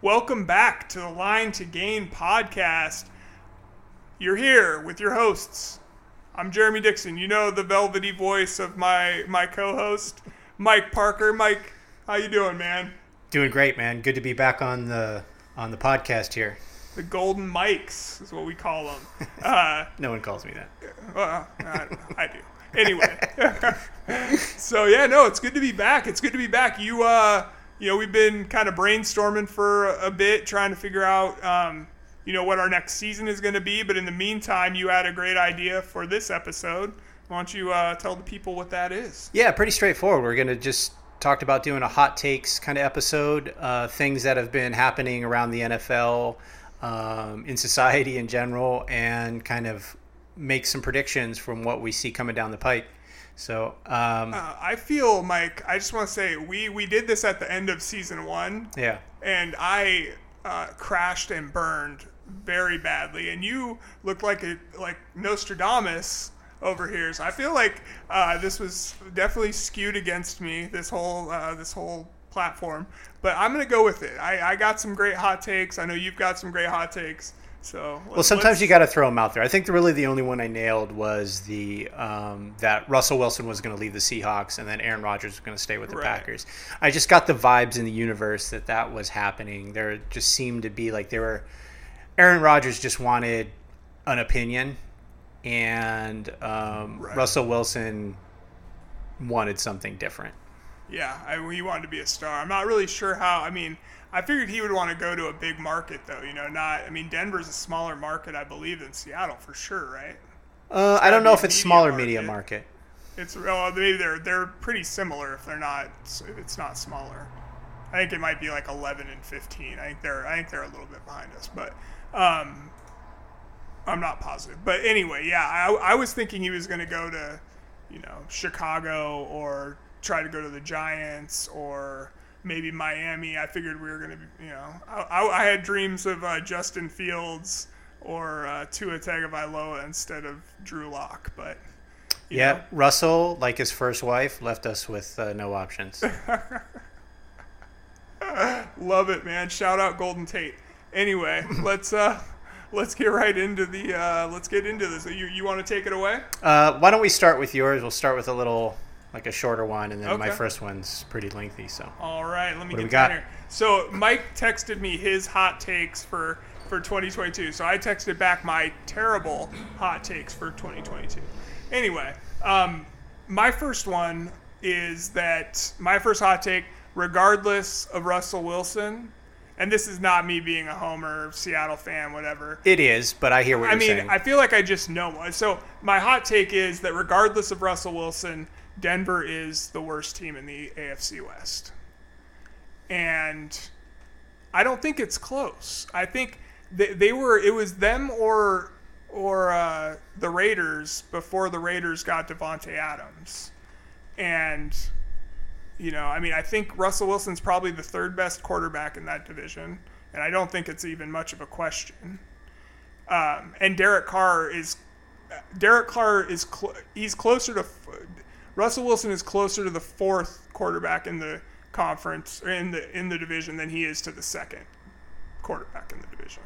Welcome back to the Line to Gain podcast. You're here with your hosts. I'm Jerimie Dixon. You know the velvety voice of my my co-host, Mike Parker. Mike, how you doing, man? Doing great, man. Good to be back on the on the podcast here. The Golden Mikes is what we call them. Uh, No one calls me that. well, I, I do. Anyway, so yeah, no, it's good to be back. It's good to be back. You, uh, you know, we've been kind of brainstorming for a bit, trying to figure out, um, you know, what our next season is going to be. But in the meantime, you had a great idea for this episode. Why don't you uh, tell the people what that is? Yeah, pretty straightforward. We're gonna just talked about doing a hot takes kind of episode, uh, things that have been happening around the NFL, um, in society in general, and kind of make some predictions from what we see coming down the pike. So um, Uh, I feel, Mike. I just want to say we we did this at the end of season one. yeah, and I uh, crashed and burned very badly. And you looked like a like Nostradamus over here. So I feel like uh, this was definitely skewed against me. This whole uh, this whole platform. But I'm gonna go with it. I, I got some great hot takes. I know you've got some great hot takes. So Well, sometimes you got to throw them out there. I think the, really the only one I nailed was the um, that Russell Wilson was going to leave the Seahawks and then Aaron Rodgers was going to stay with the Right. Packers. I just got the vibes in the universe that that was happening. There just seemed to be like they were. Aaron Rodgers just wanted an opinion, and um, Right. Russell Wilson wanted something different. Yeah, I, he wanted to be a star. I'm not really sure how. I mean, I figured he would want to go to a big market, though. You know, not. I mean, Denver's a smaller market, I believe, than Seattle for sure, right? Uh, I don't know if it's media smaller market. media market. It's well, maybe they're they're pretty similar if they're not if it's not smaller. I think it might be like 11 and 15. I think they're I think they're a little bit behind us, but um, I'm not positive. But anyway, yeah, I, I was thinking he was going to go to you know Chicago or try to go to the Giants or maybe Miami. I figured we were going to you know I, I, I had dreams of uh, Justin Fields or uh, Tua Tagovailoa instead of Drew Lock, but. Yeah, know. Russell, like his first wife, left us with uh, no options. Love it, man. Shout out Golden Tate. Anyway, let's uh let's get right into the uh let's get into this. You you want to take it away? Uh, why don't we start with yours? We'll start with a little, like a shorter one, and then my first one's pretty lengthy. So All right, let me What get got? here. So Mike texted me his hot takes for for 2022. So I texted back my terrible hot takes for 2022. Anyway, um, my first one is that my first hot take, regardless of Russell Wilson, and this is not me being a Homer, Seattle fan, whatever. it is, but I hear what I you're mean, saying. I mean, I feel like I just know one. So my hot take is that regardless of Russell Wilson, Denver is the worst team in the AFC West. And I don't think it's close. I think they, they were it was them or or uh, the Raiders before the Raiders got Davante Adams. And you know, I mean, I think Russell Wilson's probably the third best quarterback in that division, and I don't think it's even much of a question. Um, and Derek Carr is Derek Carr is cl- he's closer to Russell Wilson is closer to the fourth quarterback in the conference or in the in the division than he is to the second quarterback in the division.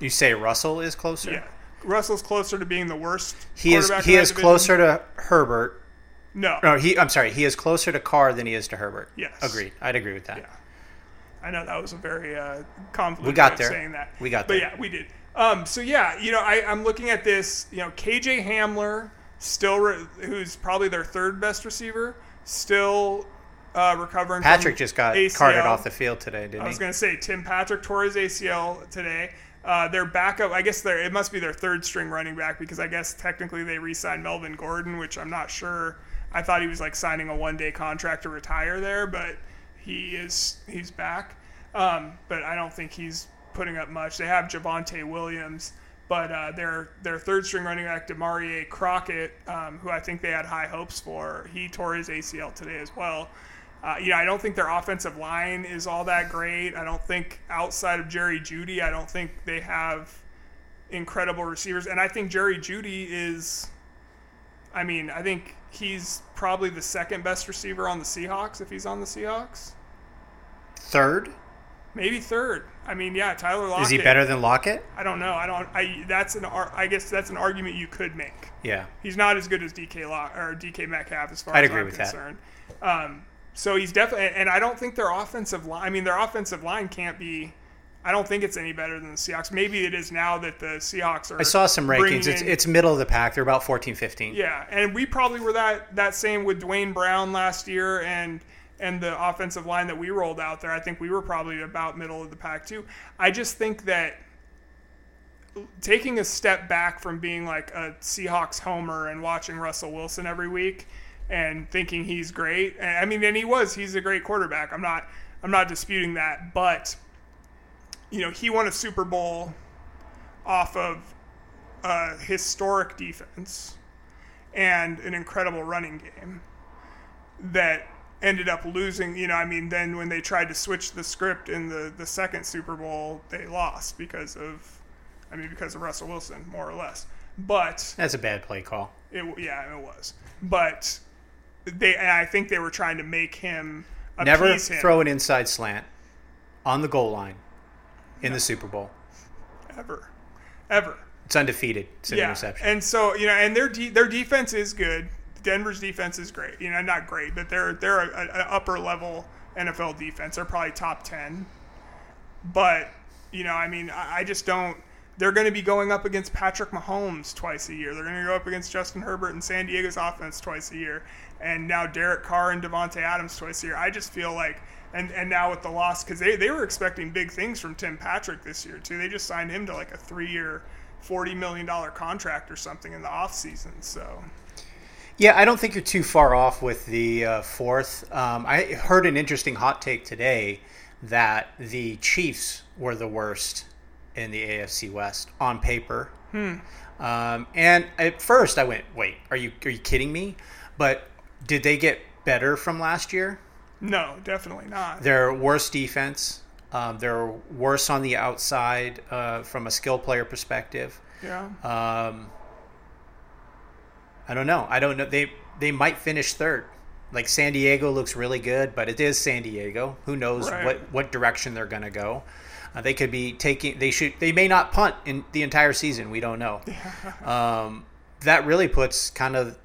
you say Russell is closer. Yeah, Russell's closer to being the worst. He is. He is division. closer to Herbert. No, No, he. I'm sorry. He is closer to Carr than he is to Herbert. Yes. Agreed. I'd agree with that. Yeah. I know that was a very uh, convoluted We got there. saying that. We got but there. But yeah, we did. Um, so yeah, you know, I, I'm looking at this. You know, KJ Hamler still, re- who's probably their third best receiver, still uh, recovering. Patrick just got ACL. carted off the field today, didn't he? I was going to say Tim Patrick tore his ACL today. Uh, their backup, I guess, their it must be their third string running back because I guess technically they re-signed Melvin Gordon, which I'm not sure. I thought he was like signing a one-day contract to retire there, but he is he's back. Um, but I don't think he's putting up much. They have Javonte Williams, but uh, their their third string running back Damarea Crockett, um, who I think they had high hopes for, he tore his ACL today as well. Uh, you know, I don't think their offensive line is all that great. I don't think outside of Jerry Jeudy, I don't think they have incredible receivers. And I think Jerry Jeudy is, I mean, I think he's probably the second best receiver on the Seahawks if he's on the Seahawks. Third. maybe third. I mean, yeah, Tyler Lockett. Is he better than Lockett? I don't know. I don't. I that's an. I guess that's an argument you could make. Yeah. He's not as good as DK Lock or DK Metcalf as far I'd as agree I'm with that. concerned. Um, so he's definitely, and I don't think their offensive line. I mean, their offensive line can't be. I don't think it's any better than the Seahawks. Maybe it is now that the Seahawks are. I saw some rankings. It's in- it's middle of the pack. They're about 14, 15. Yeah, and we probably were that that same with Duane Brown last year and and the offensive line that we rolled out there. I think we were probably about middle of the pack too. I just think that taking a step back from being like a Seahawks homer and watching Russell Wilson every week and thinking he's great. I mean, and he was. He's a great quarterback. I'm not. I'm not disputing that, but you know, he won a Super Bowl off of a historic defense and an incredible running game that ended up losing. You know, I mean, then when they tried to switch the script in the, the second Super Bowl, they lost because of, I mean, because of Russell Wilson, more or less. But That's a bad play call. it, yeah, it was. But they, I think they were trying to make him Never him throw an inside slant on the goal line in the Super Bowl. ever, ever. It's undefeated. It's an interception. And so you know, and their de- their defense is good. Denver's defense is great. You know, not great, but they're they're a, a upper level NFL defense. They're probably top ten. But you know, I mean, I, I just don't. They're going to be going up against Patrick Mahomes twice a year. They're going to go up against Justin Herbert and San Diego's offense twice a year, and now Derek Carr and Davante Adams twice a year. I just feel like, and and now with the loss, because they they were expecting big things from Tim Patrick this year too. They just signed him to like a three year. $40 million contract or something in the offseason. So, Yeah, I don't think you're too far off with the uh, fourth. Um, I heard an interesting hot take today that the Chiefs were the worst in the AFC West on paper. Um, and at first, I went, "Wait, are you are you kidding me?" But did they get better from last year? no, definitely not. They're worse defense. Um, they're worse on the outside uh, from a skill player perspective. Yeah. Um, I don't know. I don't know. They they might finish third. Like San Diego looks really good, but it is San Diego. Who knows Right. what what direction they're going to go? Uh, they could be taking. They should. They may not punt in the entire season. We don't know. um, that really puts kind of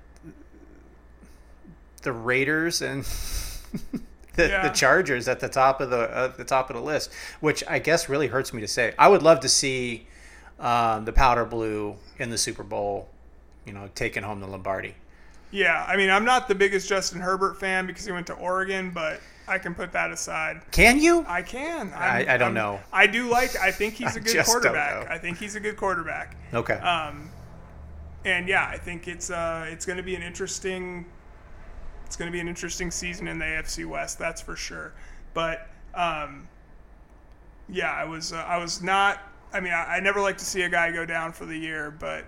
the Raiders and the, Yeah. the Chargers at the top of the uh, the top of the list, which I guess really hurts me to say. I would love to see um, the powder blue in the Super Bowl, you know, taking home the Lombardi. Yeah. I mean, I'm not the biggest Justin Herbert fan because he went to Oregon, but I can put that aside. Can you? I can. I- I'm- don't I'm- know. I do like. I think he's a good don't quarterback. I think he's a good quarterback. Okay. Um, and yeah, I think it's uh, it's going to be an interesting. It's going to be an interesting season in the AFC West, that's for sure. But um, yeah, I was uh, I was not. I mean, I, I never like to see a guy go down for the year, but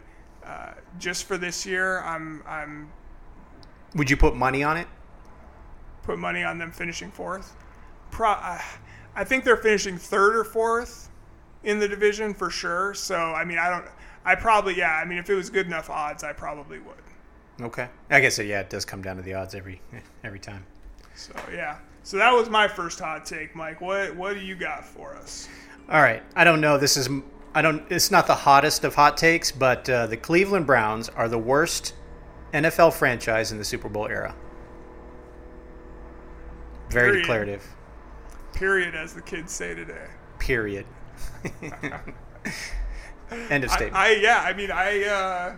uh, just for this year, I'm I'm Would you put money on it? put money on them finishing fourth. Pro, uh, I think they're finishing third or fourth in the division for sure. So I mean, I don't. I probably yeah. I mean, if it was good enough odds, I probably would. Okay. I guess so, yeah, it does come down to the odds every every time. So yeah. So that was my first hot take, Mike. What what do you got for us? All right. I don't know. This is I don't. It's not the hottest of hot takes, but uh, the Cleveland Browns are the worst NFL franchise in the Super Bowl era. Very Period. declarative. Period, as the kids say today. Period. End of I, statement. I yeah. I mean, I. Uh,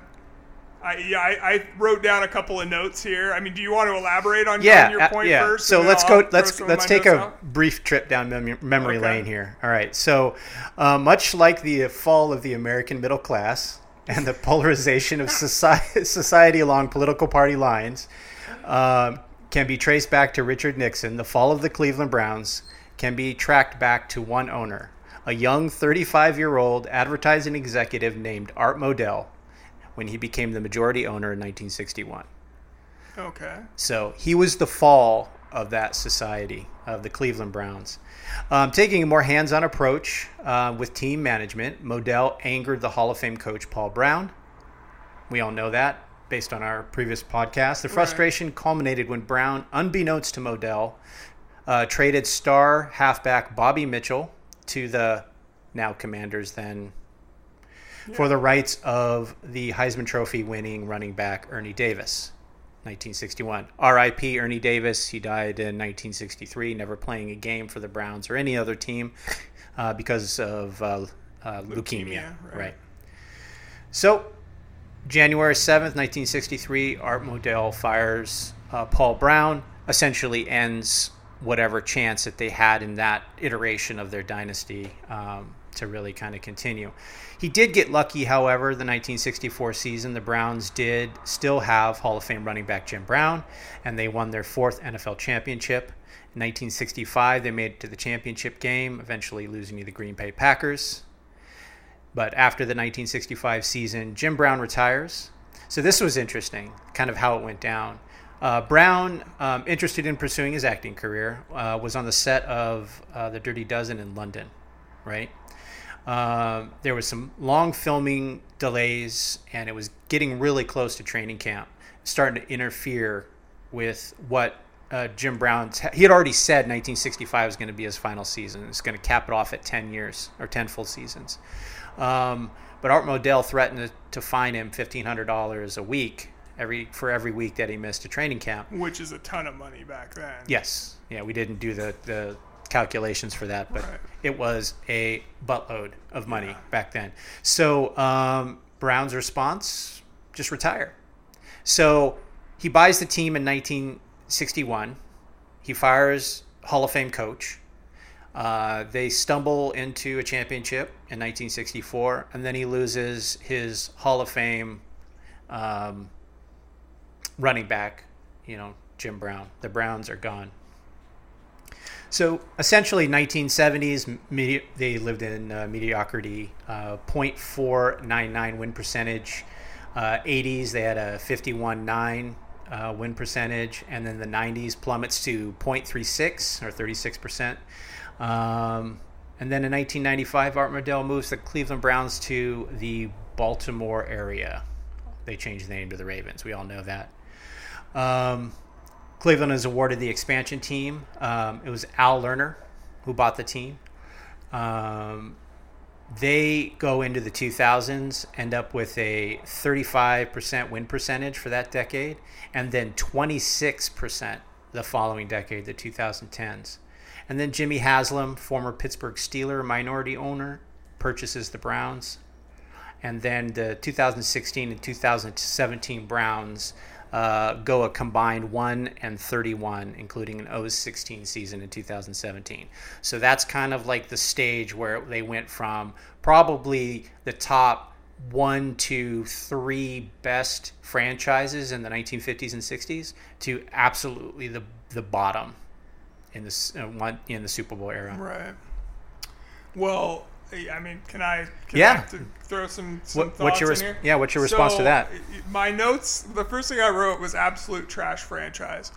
I, yeah, I, I wrote down a couple of notes here. I mean, do you want to elaborate on, yeah, on your uh, point yeah. first? So let's go. Let's let's take a out? brief trip down mem- memory Okay. lane here. All right. So, uh, much like the fall of the American middle class and the polarization of society, society along political party lines, um, can be traced back to Richard Nixon. The fall of the Cleveland Browns can be tracked back to one owner, a young 35-year-old advertising executive named Art Modell, when he became the majority owner in 1961. Okay. So he was the fall of that society, of the Cleveland Browns. Um, taking a more hands on approach uh, with team management, Modell angered the Hall of Fame coach Paul Brown. We all know that based on our previous podcast. The frustration culminated when Brown, unbeknownst to Modell, uh, traded star halfback Bobby Mitchell to the now Commanders then for the rights of the Heisman Trophy winning running back Ernie Davis. 1961. R.I.P. Ernie Davis. He died in 1963, never playing a game for the Browns or any other team uh, because of uh, uh, leukemia. Leukemia, right. right. So, January 7th, 1963, Art Modell fires uh, Paul Brown, essentially ends whatever chance that they had in that iteration of their dynasty um, to really kind of continue. He did get lucky, however, the 1964 season. The Browns did still have Hall of Fame running back Jim Brown, and they won their fourth NFL championship. In 1965, they made it to the championship game, eventually losing to the Green Bay Packers. But after the 1965 season, Jim Brown retires. So this was interesting, kind of how it went down. Uh, Brown, um, interested in pursuing his acting career, uh, was on the set of uh, The Dirty Dozen in London, right? Um, there was some long filming delays, and it was getting really close to training camp, starting to interfere with what uh, Jim Brown's. He had already said 1965 was going to be his final season. It's going to cap it off at 10 years or 10 full seasons. Um, but Art Modell threatened to, to fine him $1,500 a week every for every week that he missed a training camp. Which is a ton of money back then. Yes, yeah, we didn't do the the calculations for that, but Right. it was a buttload of money back then. So um, Brown's response: just retire. So he buys the team in 1961. He fires Hall of Fame coach. Uh, they stumble into a championship in 1964, and then he loses his Hall of Fame um, running back, you know, Jim Brown. The Browns are gone. So essentially, 1970s, medi- they lived in uh, mediocrity, uh, 0.499 win percentage. Uh, 80s, they had a 51.9 uh, win percentage, and then the 90s plummets to 0.36 or 36 percent. Um, and then in 1995, Art Modell moves the Cleveland Browns to the Baltimore area. They changed the name to the Ravens. We all know that. Um, Cleveland is awarded the expansion team. Um, it was Al Lerner who bought the team. Um, they go into the 2000s, end up with a 35% win percentage for that decade, and then 26% the following decade, the 2010s. And then Jimmy Haslam, former Pittsburgh Steeler minority owner, purchases the Browns. And then the 2016 and 2017 Browns uh, go a combined 1 and 31, including an 016 season in 2017. So that's kind of like the stage where they went from probably the top one to three best franchises in the 1950s and 60s to absolutely the the bottom in this uh, one in the Super Bowl era. Right. Well, I mean, can I? Can Yeah. I have to throw some, some What- thoughts what's your in res- here? yeah, what's your response to that? My notes. The first thing I wrote was absolute trash franchise.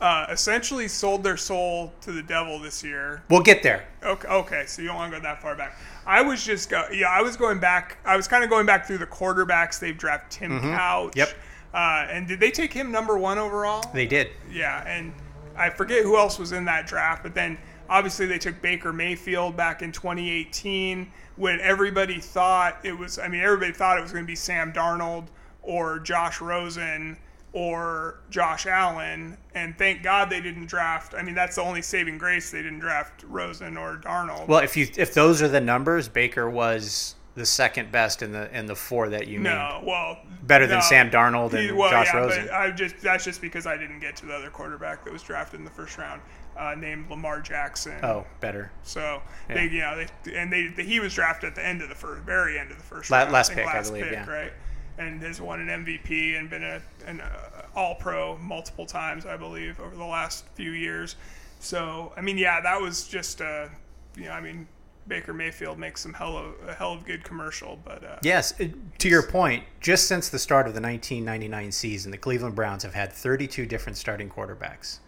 Uh, essentially sold their soul to the devil this year. We'll get there. Okay, okay, so you don't want to go that far back. I was just go, yeah, I was going back. I was kind of going back through the quarterbacks they've drafted. Tim Couch. Mm-hmm. Yep. Uh, and did they take him number one overall? They did. Yeah, and I forget who else was in that draft, but then obviously they took Baker Mayfield back in 2018 when everybody thought it was. I mean, everybody thought it was going to be Sam Darnold or Josh Rosen or Josh Allen, and thank God they didn't draft. I mean, that's the only saving grace they didn't draft Rosen or Darnold. Well, if you if those are the numbers, Baker was the second best in the in the four that you named. no, well, Better than. Sam Darnold and He- well, Josh yeah, Rosen. I just that's just because I didn't get to the other quarterback that was drafted in the first round, uh, named Lamar Jackson. Oh, better. So they, you know, they, and they, he was drafted at the end of the first, very end of the first La- round, last pick, I believe, pick, yeah. right? And has won an MVP and been a, an uh, All Pro multiple times, I believe, over the last few years. So I mean, yeah, that was just, uh, you know, I mean, Baker Mayfield makes some hell of a hell of good commercial, but uh, Yes, to your point, just since the start of the 1999 season, the Cleveland Browns have had 32 different starting quarterbacks.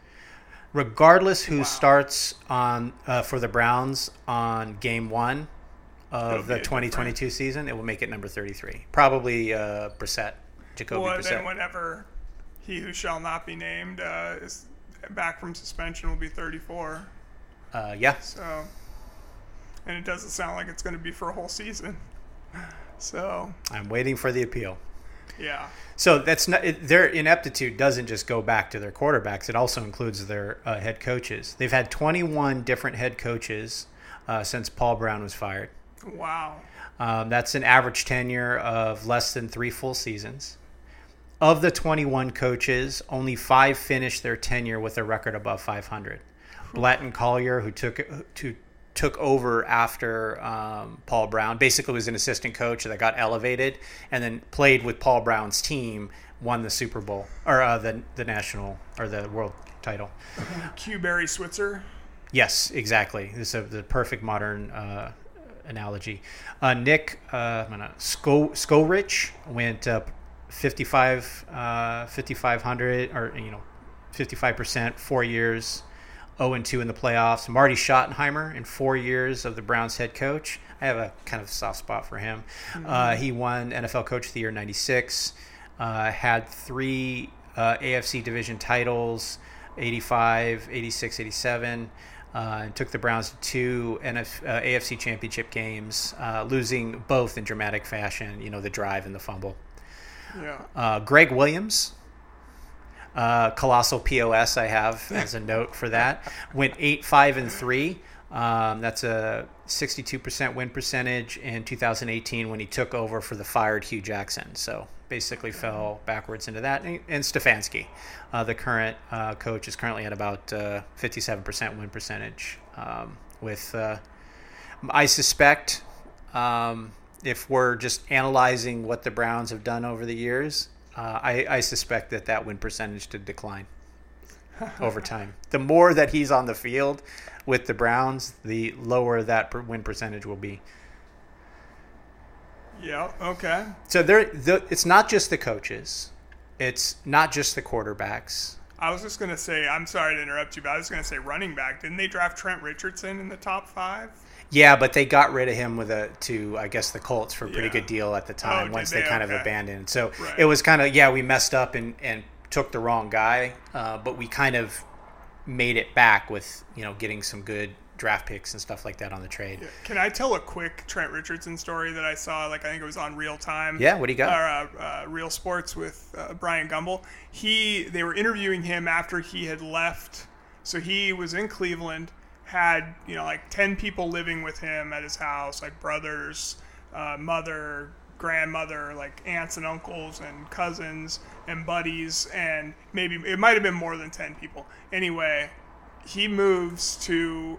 Regardless who starts on uh, for the Browns on game one of the a 2022 season, it will make it number 33. Probably uh, Brissett, Jacoby well, Brissett. then whenever he who shall not be named uh, is back from suspension will be 34. uh, yeah, So, and it doesn't sound like it's going to be for a whole season. So I'm waiting for the appeal. Yeah, So that's not it, their ineptitude doesn't just go back to their quarterbacks. It also includes their uh, head coaches. They've had 21 different head coaches uh, since Paul Brown was fired. wow, Um, that's an average tenure of less than three full seasons. Of the 21 coaches, only five finished their tenure with a record above 500. Blanton Collier, who took who took over after um, Paul Brown, basically was an assistant coach that got elevated, and then played with Paul Brown's team, won the Super Bowl or uh, the the national or the world title. Q Barry Switzer. Yes, exactly. This is a, the perfect modern uh, analogy. Uh, Nick uh, I'm gonna, Sko, Skorich went up 55, uh, 5,500 or, you know, 55%, four years, 0 and 2 in the playoffs. Marty Schottenheimer in four years of the Browns head coach. I have a kind of soft spot for him. Uh, he won NFL Coach of the Year 96, uh, had three uh, AFC division titles 85, 86, 87. Uh, and took the Browns to two NF, uh, AFC championship games, uh, losing both in dramatic fashion, you know, the drive and the fumble. Yeah, Uh, Greg Williams, uh, colossal POS, I have as a note for that, went 8 5 and 3. Um, that's a 62% win percentage in 2018 when he took over for the fired Hue Jackson. So basically fell backwards into that. And, and Stefanski, uh, the current uh, coach, is currently at about uh, 57% win percentage. Um, with, uh, I suspect, um, if we're just analyzing what the Browns have done over the years, uh, I, I suspect that that win percentage to decline over time. The more that he's on the field with the Browns, the lower that per- win percentage will be. yeah, okay. So there, the, it's not just the coaches, it's not just the quarterbacks. I was just gonna say, I'm sorry to interrupt you, but I was gonna say running back. Didn't they draft Trent Richardson in the top five? Yeah, but they got rid of him with a to I guess the Colts for a pretty Yeah. good deal at the time did once they? they kind of abandoned. So Right. it was kind of yeah we messed up and and took the wrong guy, uh, but we kind of made it back with you know getting some good draft picks and stuff like that on the trade. Yeah, Can I tell a quick Trent Richardson story that I saw? Like I think it was on Real Time. Yeah, what do you got? Or uh, uh, Real Sports with uh, Bryant Gumbel. He they were interviewing him after he had left. So he was in Cleveland, had you know like ten people living with him at his house, like brothers, uh, mother, grandmother, like aunts and uncles and cousins and buddies, and maybe it might have been more than ten people. Anyway, he moves to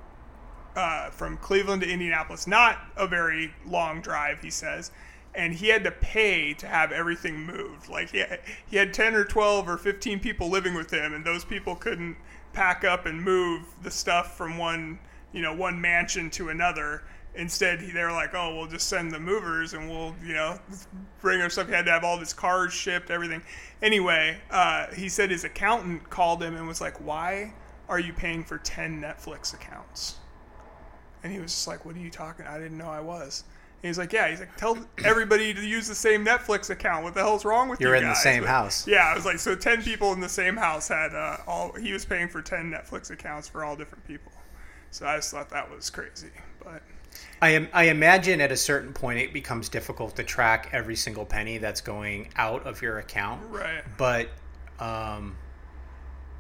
uh, from Cleveland to Indianapolis. Not a very long drive, he says. And he had to pay to have everything moved. Like he had, he had 10 or 12 or 15 people living with him, and those people couldn't pack up and move the stuff from one, you know, one mansion to another. Instead, they were like, "Oh, we'll just send the movers, and we'll, you know, bring our stuff." He had to have all his cars shipped, everything. Anyway, uh, he said his accountant called him and was like, "Why are you paying for 10 Netflix accounts?" And he was just like, "What are you talking? I didn't know I was." And he's like, "Yeah." He's like, "Tell everybody to use the same Netflix account. What the hell's wrong with You're You're in the same But- house. Yeah, I was like, so ten people in the same house had uh, all. He was paying for ten Netflix accounts for all different people. So I just thought that was crazy. But I am. I imagine at a certain point it becomes difficult to track every single penny that's going out of your account. right, But um,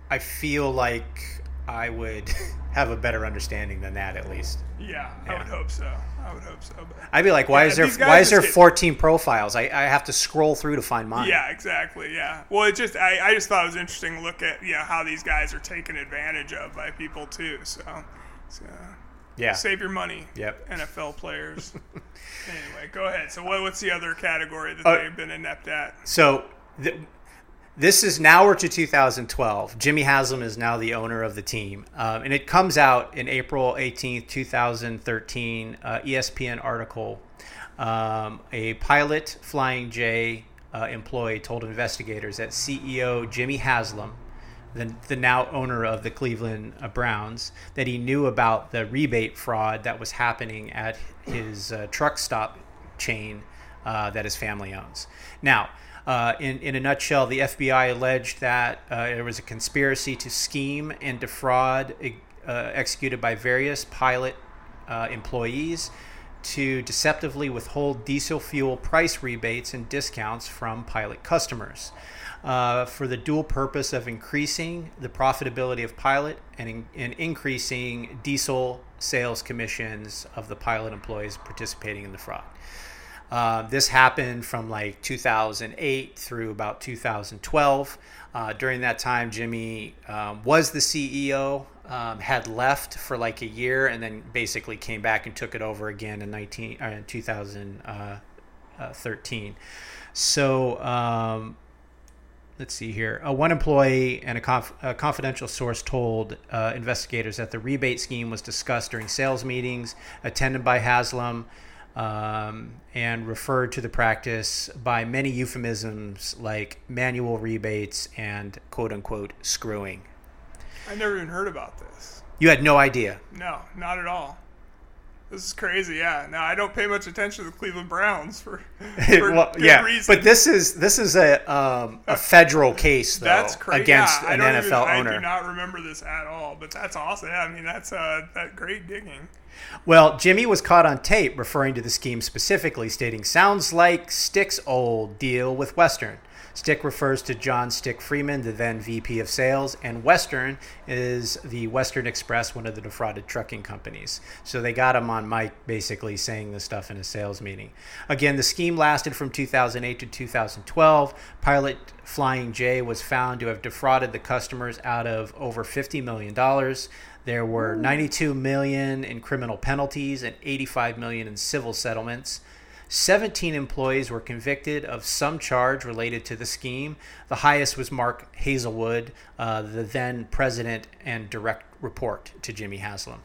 I feel like I would have a better understanding than that at least. yeah, I would hope so. I would hope so. But I'd be like, why Yeah, is there why is there get- 14 profiles? I, I have to scroll through to find mine. yeah, exactly. Yeah. Well, it just I, I just thought it was interesting to look at yeah how these guys are taken advantage of by people too. So, so Yeah. save your money. Yep. NFL players. anyway, go ahead. So what, what's the other category that Uh, they've been inept at? So th- this is now we're to 2012. Jimmy Haslam is now the owner of the team, um, and it comes out in April 18th, 2013. Uh, ESPN article: um, A pilot Flying J uh, employee told investigators that CEO Jimmy Haslam. The, the now owner of the Cleveland uh, Browns, that he knew about the rebate fraud that was happening at his uh, truck stop chain uh, that his family owns. Now, uh, in, in a nutshell, the FBI alleged that uh, there was a conspiracy to scheme and defraud uh, executed by various pilot uh, employees to deceptively withhold diesel fuel price rebates and discounts from pilot customers uh, for the dual purpose of increasing the profitability of pilot and, in, and increasing diesel sales commissions of the pilot employees participating in the fraud. Uh, this happened from like 2008 through about 2012. Uh, during that time, Jimmy um, was the CEO, um, had left for like a year, and then basically came back and took it over again in 19 uh, 2013. Uh, so um, let's see here. Uh, one employee and a, conf- a confidential source told investigators that the rebate scheme was discussed during sales meetings attended by Haslam um, and referred to the practice by many euphemisms like manual rebates and quote unquote screwing. I never even heard about this. You had no idea. No, not at all. This is crazy. Yeah. Now I don't pay much attention to the Cleveland Browns for, for well, good yeah, reason. but this is this is a um, a federal case though that's crazy. against yeah, an NFL even, owner. I do not remember this at all. But that's awesome. Yeah, I mean that's uh, that great digging. Well, Jimmy was caught on tape referring to the scheme specifically, stating, "Sounds like Stick's old deal with Western." Stick refers to John Stick Freeman, the then VP of Sales, and Western is the Western Express, one of the defrauded trucking companies. So they got him on mic basically saying this stuff in a sales meeting. Again, the scheme lasted from 2008 to 2012. Pilot Flying J was found to have defrauded the customers out of over $50 million. There were 92 million in criminal penalties and 85 million in civil settlements. 17 employees were convicted of some charge related to the scheme. The highest was Mark Hazelwood, uh, the then president and direct report to Jimmy Haslam.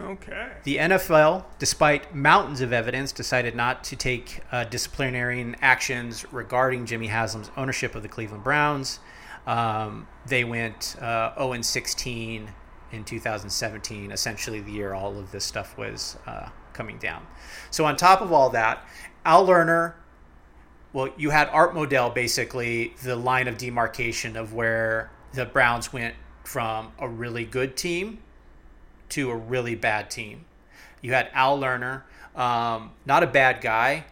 Okay. The NFL, despite mountains of evidence, decided not to take uh, disciplinary actions regarding Jimmy Haslam's ownership of the Cleveland Browns. Um, they went uh, 0 16 in 2017, essentially the year all of this stuff was uh, coming down. So on top of all that, Al Lerner, well, you had Art Modell basically the line of demarcation of where the Browns went from a really good team to a really bad team. You had Al Lerner, um, not a bad guy,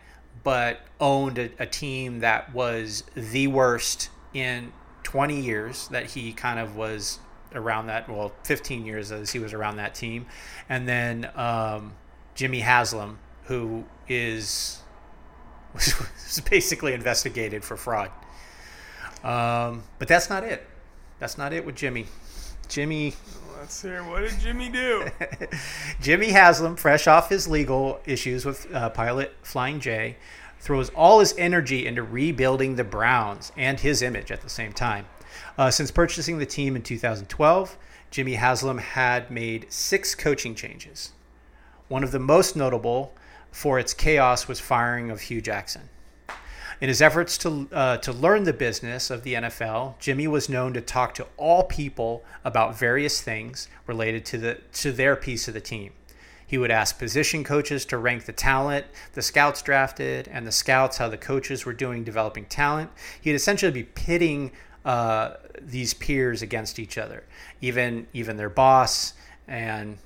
but owned a, a team that was the worst in 20 years that he kind of was around that. Well, 15 years as he was around that team, and then um, Jimmy Haslam, who is was basically investigated for fraud. Um, but that's not it. That's not it with Jimmy. Jimmy. Let's hear what did Jimmy do? Jimmy Haslam, fresh off his legal issues with uh, pilot Flying J, throws all his energy into rebuilding the Browns and his image at the same time. Uh, since purchasing the team in 2012, Jimmy Haslam had made six coaching changes. One of the most notable for its chaos was firing of Hue Jackson. In his efforts to, uh, to learn the business of the NFL, Jimmy was known to talk to all people about various things related to, the, to their piece of the team. He would ask position coaches to rank the talent the scouts drafted and the scouts how the coaches were doing developing talent. He'd essentially be pitting uh, these peers against each other, even even their boss, and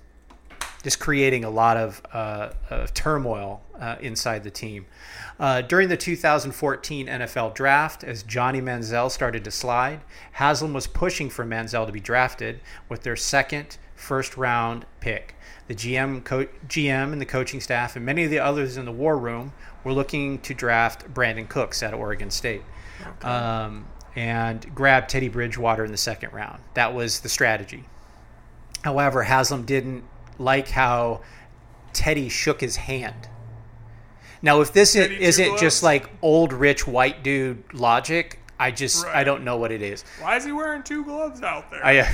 just creating a lot of, uh, of turmoil uh, inside the team. Uh, during the 2014 NFL draft, as Johnny Manziel started to slide, Haslam was pushing for Manziel to be drafted with their second first round pick. The GM, co- GM and the coaching staff and many of the others in the war room were looking to draft Brandin Cooks of Oregon State. Okay. Um, and grab Teddy Bridgewater in the second round. That was the strategy. However, Haslam didn't like how Teddy shook his hand. Now, if this Teddy isn't just like old rich white dude logic, I just right. I don't know what it is. Why is he wearing two gloves out there? I, uh,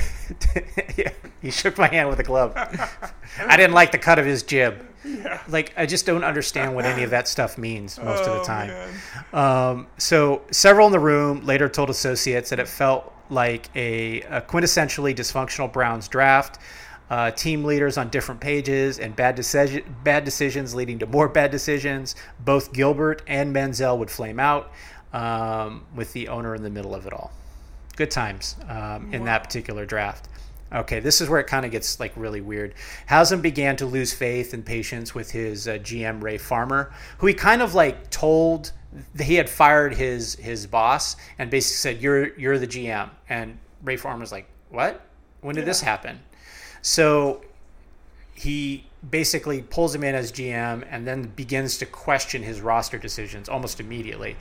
yeah, he shook my hand with a glove. I didn't like the cut of his jib. Yeah. Like I just don't understand what any of that stuff means most oh, of the oh, time. Um, so several in the room later told associates that it felt like a, a quintessentially dysfunctional Browns draft. Uh, team leaders on different pages and bad decision bad decisions leading to more bad decisions. Both Gilbert and Manziel would flame out um, with the owner in the middle of it all. Good times um, in that particular draft. Okay, this is where it kind of gets like really weird. Haslam began to lose faith and patience with his uh, GM Ray Farmer, who he kind of like told that he had fired his his boss and basically said you're you're the GM and Ray Farmer's like what when did yeah. this happen so he basically pulls him in as GM and then begins to question his roster decisions almost immediately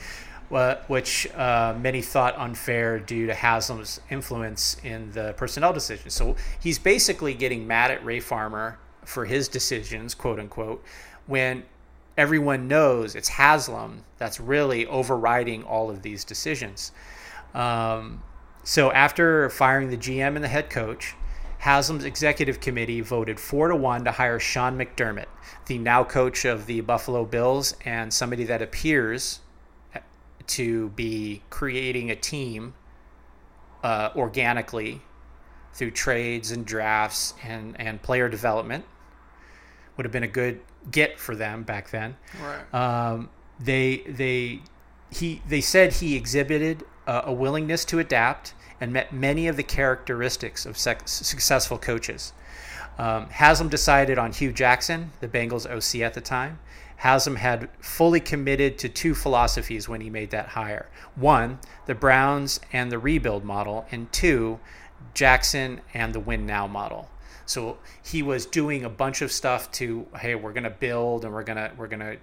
which uh, many thought unfair due to Haslam's influence in the personnel decisions so he's basically getting mad at Ray Farmer for his decisions quote unquote when everyone knows it's Haslam that's really overriding all of these decisions. Um, so after firing the GM and the head coach, Haslam's executive committee voted four to one to hire Sean McDermott, the now coach of the Buffalo Bills, and somebody that appears to be creating a team uh, organically through trades and drafts and, and player development. Would have been a good get for them back then. Right. Um, they they he they said he exhibited a, a willingness to adapt and met many of the characteristics of successful coaches. Um, Haslam decided on Hue Jackson, the Bengals OC at the time. Haslam had fully committed to two philosophies when he made that hire. One, the Browns and the rebuild model, and two, Jackson and the win now model. So he was doing a bunch of stuff to, hey, we're going to build and we're going to we're going to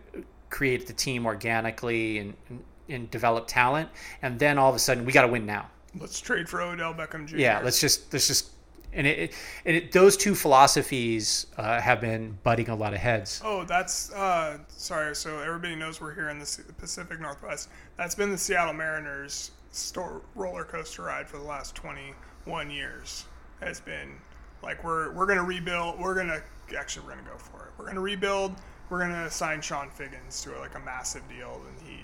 create the team organically and, and, and develop talent, and then all of a sudden we got to win now. Let's trade for Odell Beckham Jr. Yeah, let's just let's just and it, and it, those two philosophies uh, have been butting a lot of heads. Oh, that's uh, sorry. So everybody knows we're here in the Pacific Northwest. That's been the Seattle Mariners' store, roller coaster ride for the last 21 years. Has been like we're we're gonna rebuild. We're gonna actually we're gonna go for it. We're gonna rebuild. We're gonna sign Chone Figgins to like a massive deal, and he,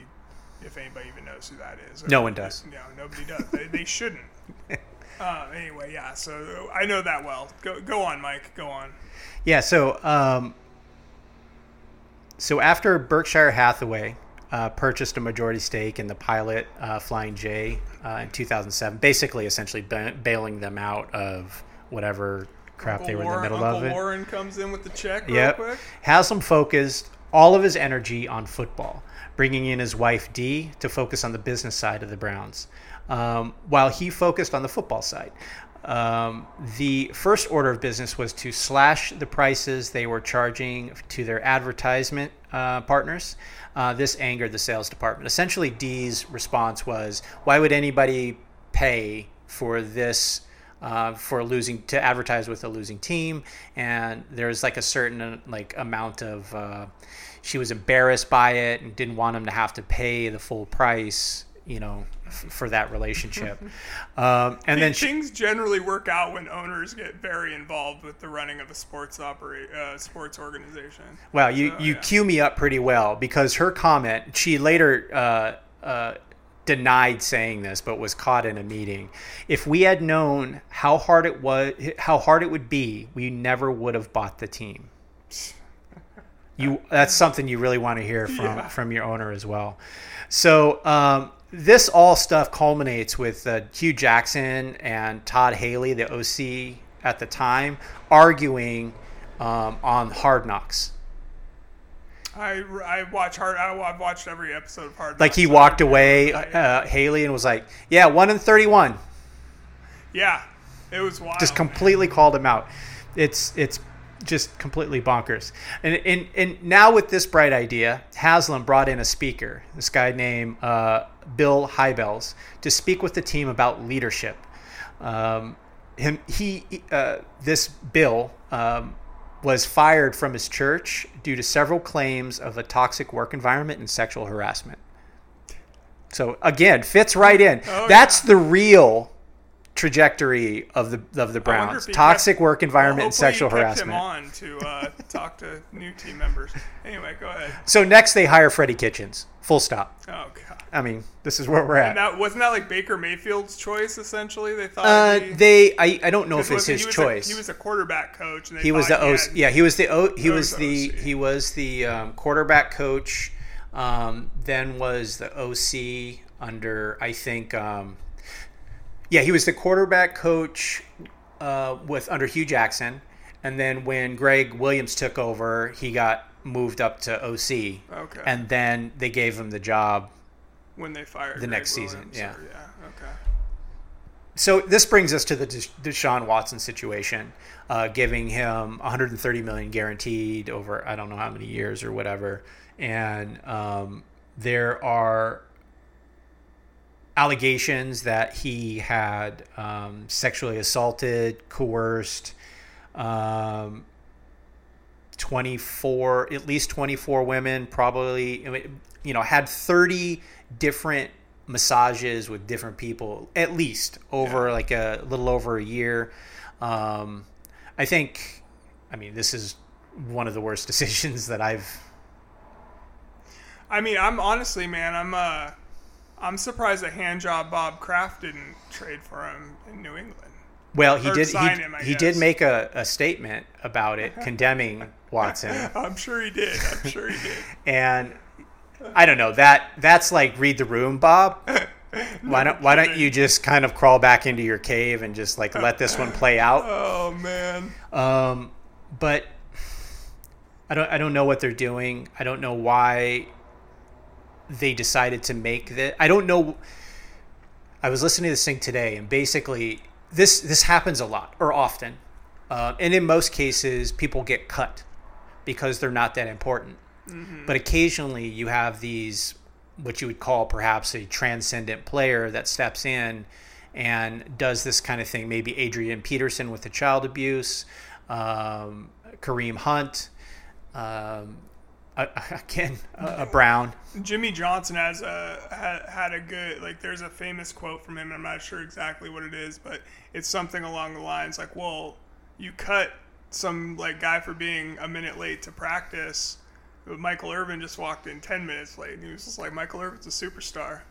if anybody even knows who that is, no one does. No, nobody does. they, they shouldn't. Uh, anyway, yeah. So I know that well. Go go on, Mike. Go on. Yeah. So um, so after Berkshire Hathaway uh, purchased a majority stake in the pilot uh, Flying J uh, in 2007, basically essentially ba- bailing them out of whatever crap Uncle they were Warren, in the middle Uncle of it. Warren comes in with the check real yep. quick. Haslam focused all of his energy on football, bringing in his wife Dee to focus on the business side of the Browns, um, while he focused on the football side. Um, the first order of business was to slash the prices they were charging to their advertisement uh, partners. Uh, this angered the sales department. Essentially, Dee's response was, "Why would anybody pay for this?" uh, for losing to advertise with a losing team, and there's like a certain like amount of uh, she was embarrassed by it and didn't want him to have to pay the full price, you know, f- for that relationship. um, and then things generally work out when owners get very involved with the running of a sports operate uh, sports organization. Well, you so, you yeah. cue me up pretty well because her comment she later. Uh, uh, denied saying this but was caught in a meeting if we had known how hard it was how hard it would be we never would have bought the team you that's something you really want to hear from yeah. from your owner as well so um, this all stuff culminates with uh, Hue Jackson and Todd Haley the OC at the time arguing um, on Hard Knocks I, I watch hard. I, have watched every episode of Hard. Like he walked away, uh, Haley, and was like, "Yeah, one in thirty-one. Yeah, it was wild. Just completely man. called him out. It's it's just completely bonkers. And, and and now with this bright idea, Haslam brought in a speaker, this guy named uh, Bill Hybels, to speak with the team about leadership. Um, him he uh, this Bill um, was fired from his church due to several claims of a toxic work environment and sexual harassment. So again, fits right in. Oh, That's yeah. the real trajectory of the of the Browns. Toxic kept, work environment well, and sexual harassment. Him on to uh, talk to new team members. Anyway, go ahead. So next they hire Freddie Kitchens. Full stop. Oh god. I mean, this is where we're at. And that wasn't that like Baker Mayfield's choice essentially. They thought uh, he, they. I, I don't know if it's his choice. A, he was a quarterback coach. he was the OC. Yeah, he was the O. He was the OC. he was the um, quarterback coach. Um, then was the OC under I think. Um, yeah, he was the quarterback coach uh, with under Hue Jackson, and then when Gregg Williams took over, he got moved up to OC. Okay. And then they gave him the job when they fired the Gregg next season. Yeah. or- yeah. Okay. So this brings us to the Desha- Deshaun Watson situation, uh, giving him 130 million guaranteed over I don't know how many years or whatever, and um, there are allegations that he had um, sexually assaulted, coerced. Um, 24 at least 24 women probably you know had 30 different massages with different people at least over like a little over a year um, i think i mean this is one of the worst decisions that i've I mean, I'm honestly, man, I'm uh, I'm surprised that handjob Bob Kraft didn't trade for him in New England. well he Or did sign he, him, he guess. did make a, a statement about it condemning watson I'm sure he did. I'm sure he did. and I don't know that that's like read the room, Bob. Why don't Why don't you just kind of crawl back into your cave and just like let this one play out? Oh man. Um, but I don't I don't know what they're doing. I don't know why they decided to make that. I don't know. I was listening to this thing today, and basically this this happens a lot or often, uh, and in most cases, people get cut because they're not that important. But occasionally, you have these what you would call perhaps a transcendent player that steps in and does this kind of thing. Maybe Adrian Peterson with the child abuse, um, Kareem Hunt, um, uh, again, uh, a Brown. Jimmy Johnson has a had, had a good like. There's a famous quote from him. I'm not sure exactly what it is, but it's something along the lines like, "Well, you cut some like guy for being a minute late to practice." But Michael Irvin just walked in ten minutes late, and he was just like, "Michael Irvin's a superstar.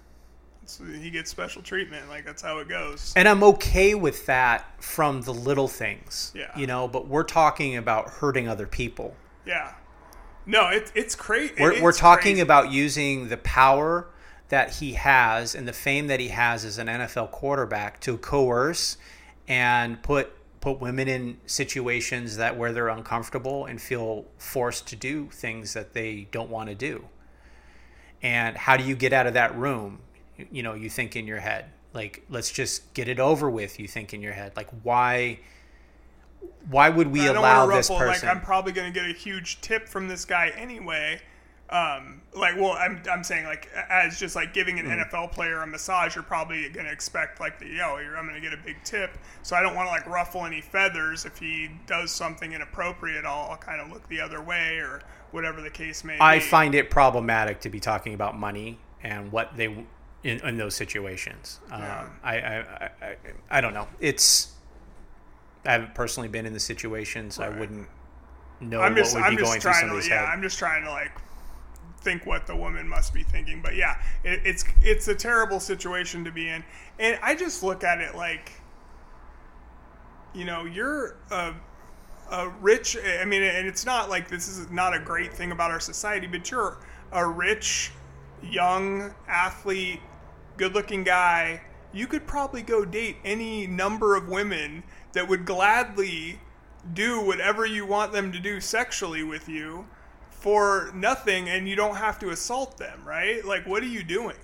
So he gets special treatment. Like that's how it goes." And I'm okay with that from the little things, Yeah. you know, but we're talking about hurting other people. Yeah. No, it, it's crazy. We're, we're talking about using the power that he has and the fame that he has as an NFL quarterback to coerce and put put women in situations that where they're uncomfortable and feel forced to do things that they don't want to do. And how do you get out of that room? You- You know, you think in your head, like, let's just get it over with. You think in your head, like, why? Why would we I don't allow this ruffle, person? Like I'm probably going to get a huge tip from this guy anyway. Um, like, well, I'm, I'm saying like as just like giving an NFL player a massage, you're probably going to expect like the yo, you're, I'm going to get a big tip. So I don't want to like ruffle any feathers. If he does something inappropriate, I'll, I'll kind of look the other way or whatever the case may be. I be. find it problematic to be talking about money and what they in, in those situations. Um, Yeah. I, I, I, I I don't know. It's I haven't personally been in the situation, so I wouldn't know I'm just, what would I'm be going just through trying to, yeah, head. I'm just trying to like think what the woman must be thinking. But yeah, it, it's it's a terrible situation to be in, and I just look at it like, you know, you're a a rich. I mean, and it's not like this is not a great thing about our society, but you're a rich, young athlete, good-looking guy. You could probably go date any number of women that would gladly do whatever you want them to do sexually with you for nothing and you don't have to assault them, right? Like what are you doing?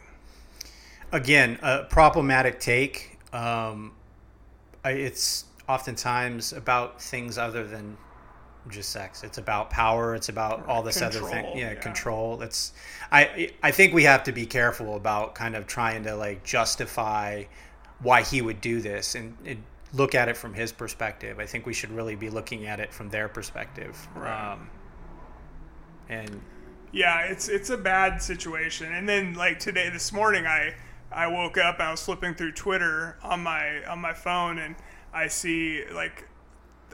Again, a problematic take. Um, it's oftentimes about things other than just sex. It's about power. It's about all this other thing. Yeah, yeah. control. It's. I I think we have to be careful about kind of trying to like justify why he would do this and, and look at it from his perspective. I think we should really be looking at it from their perspective. Right. Um, and Yeah, it's it's a bad situation. And then like today this morning I I woke up and I was flipping through Twitter on my on my phone and I see like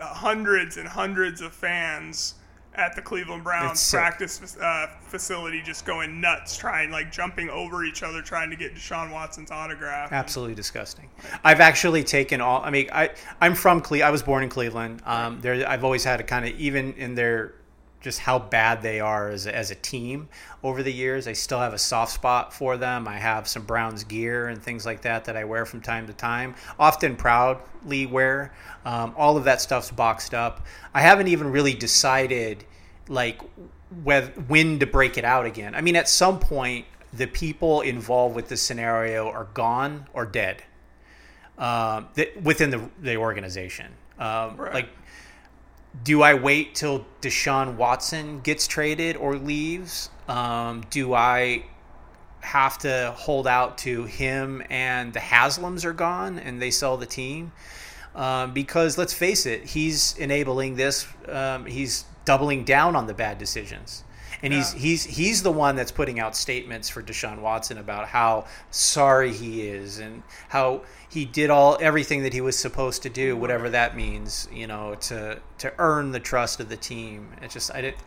hundreds and hundreds of fans at the Cleveland Browns practice uh, facility just going nuts trying like jumping over each other trying to get Deshaun Watson's autograph. Absolutely disgusting. I've actually taken all. I mean, I I'm from Cle. I was born in Cleveland. Um, there, I've always had a kind of even in their just how bad they are as a, as a team over the years. I still have a soft spot for them. I have some Browns gear and things like that that I wear from time to time, often proudly wear. Um, all of that stuff's boxed up. I haven't even really decided like whether, when to break it out again. I mean, at some point, the people involved with this scenario are gone or dead um, th- within the, the organization. Um, Right. Like, do I wait till Deshaun Watson gets traded or leaves? Um, do I have to hold out to him and the Haslams are gone and they sell the team? Um, because let's face it, he's enabling this. Um, he's doubling down on the bad decisions, and he's he's he's the one that's putting out statements for Deshaun Watson about how sorry he is and how he did all everything that he was supposed to do, whatever that means, you know, to to earn the trust of the team. It just I didn't.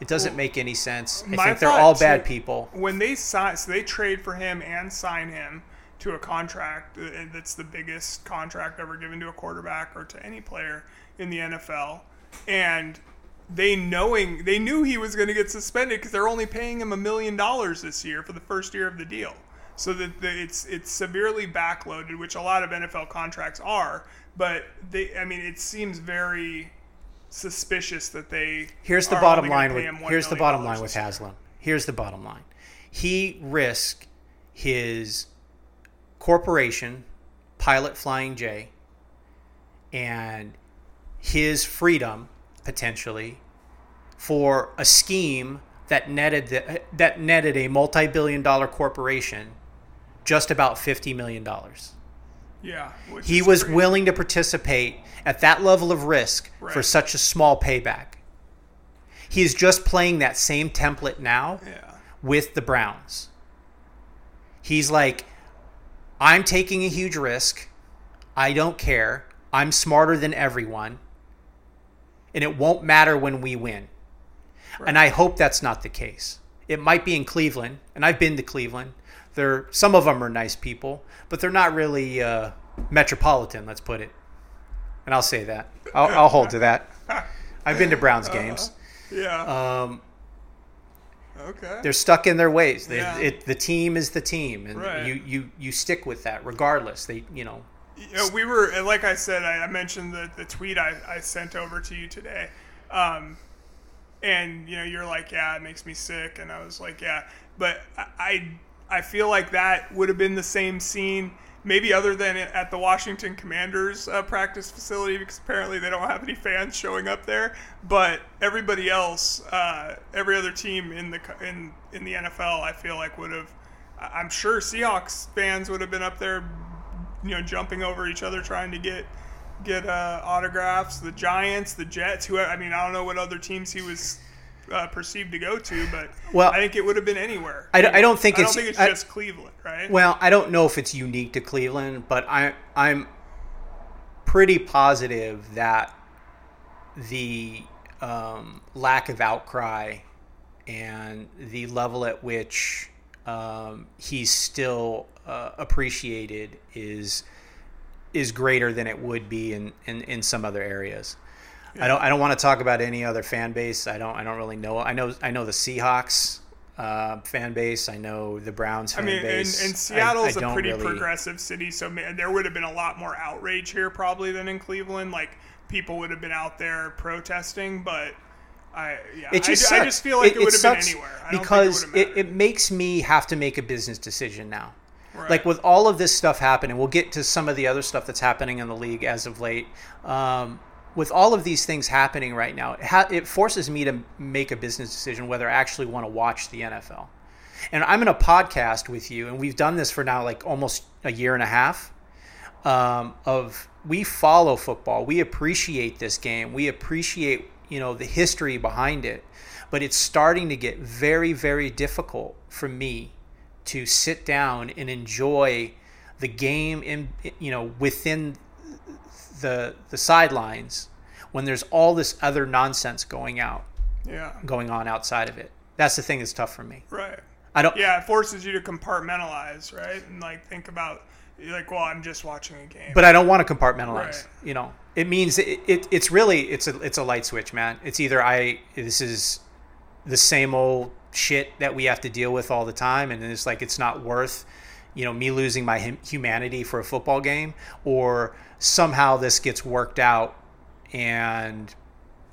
It doesn't Well, make any sense. I think they're all bad too- people. when they sign, so they trade for him and sign him to a contract uh, that's the biggest contract ever given to a quarterback or to any player in the NFL, and they knowing they knew he was going to get suspended because they're only paying him a million dollars this year for the first year of the deal, so that the, it's it's severely backloaded, which a lot of NFL contracts are. But they, I mean, it seems very suspicious that they. Here's the bottom line with him $1 here's the bottom line with. Haslam. Here's the bottom line. He risked his corporation, Pilot Flying J, and his freedom potentially for a scheme that netted the, that netted a multi-billion dollar corporation just about 50 million dollars. Yeah, He was crazy. willing to participate at that level of risk for such a small payback. He is just playing that same template now Yeah. with the Browns. He's like, I'm taking a huge risk. I don't care. I'm smarter than everyone. And it won't matter when we win. And I hope that's not the case. It might be in Cleveland, and I've been to Cleveland. They're some of them are nice people, but they're not really uh, metropolitan. Let's put it. And I'll say that. I'll, I'll hold to that. I've been to Browns games. Yeah. Um, okay. they're stuck in their ways. They, Yeah. it, the team is the team, and Right. you, you you stick with that regardless. They you know You know, we were, like I said, I, I mentioned the, the tweet I, I sent over to you today. Um, and, you know, you're like, yeah, it makes me sick. And I was like, yeah. But I, I, feel like that would have been the same scene, maybe other than at the Washington Commanders uh, practice facility, because apparently they don't have any fans showing up there. But everybody else, uh, every other team in the, in, in the NFL, I feel like would have, I'm sure Seahawks fans would have been up there you know jumping over each other trying to get get uh, autographs. The Giants, the Jets, who I mean I don't know what other teams he was uh, perceived to go to, but Well, I think it would have been anywhere. I don't- I don't think I it's- don't think it's I- just Cleveland, right? Well, I don't know if it's unique to Cleveland, but I I'm pretty positive that the um, lack of outcry and the level at which um, he's still uh, appreciated is is greater than it would be in, in, in some other areas. I don't I don't want to talk about any other fan base. I don't I don't really know. I know I know the Seahawks uh, fan base. I know the Browns I fan mean, and, base. and I- Seattle's I a don't pretty really- progressive city, so man, there would have been a lot more outrage here probably than in Cleveland. Like people would have been out there protesting, but I yeah, It just I, I just feel like it, would have been anywhere I because it, it, it makes me have to make a business decision now. Right. Like with all of this stuff happening, we'll get to some of the other stuff that's happening in the league as of late. Um, with all of these things happening right now, it, ha- it forces me to make a business decision whether I actually want to watch the NFL. And I'm in a podcast with you, and we've done this for now like almost a year and a half. Um, of we follow football, we appreciate this game, we appreciate you know the history behind it, but it's starting to get very very difficult for me to sit down and enjoy the game in you know within the the sidelines when there's all this other nonsense going out yeah, going on outside of it. That's the thing that's tough for me. right. I don't. Yeah, it forces you to compartmentalize, right? And like think about, you're like, well, I'm just watching a game. But I don't want to compartmentalize. Right. You know, it means it, it, it's really it's a it's a light switch, man. It's either I this is the same old shit that we have to deal with all the time, and it's like it's not worth you know me losing my hum- humanity for a football game, or somehow this gets worked out and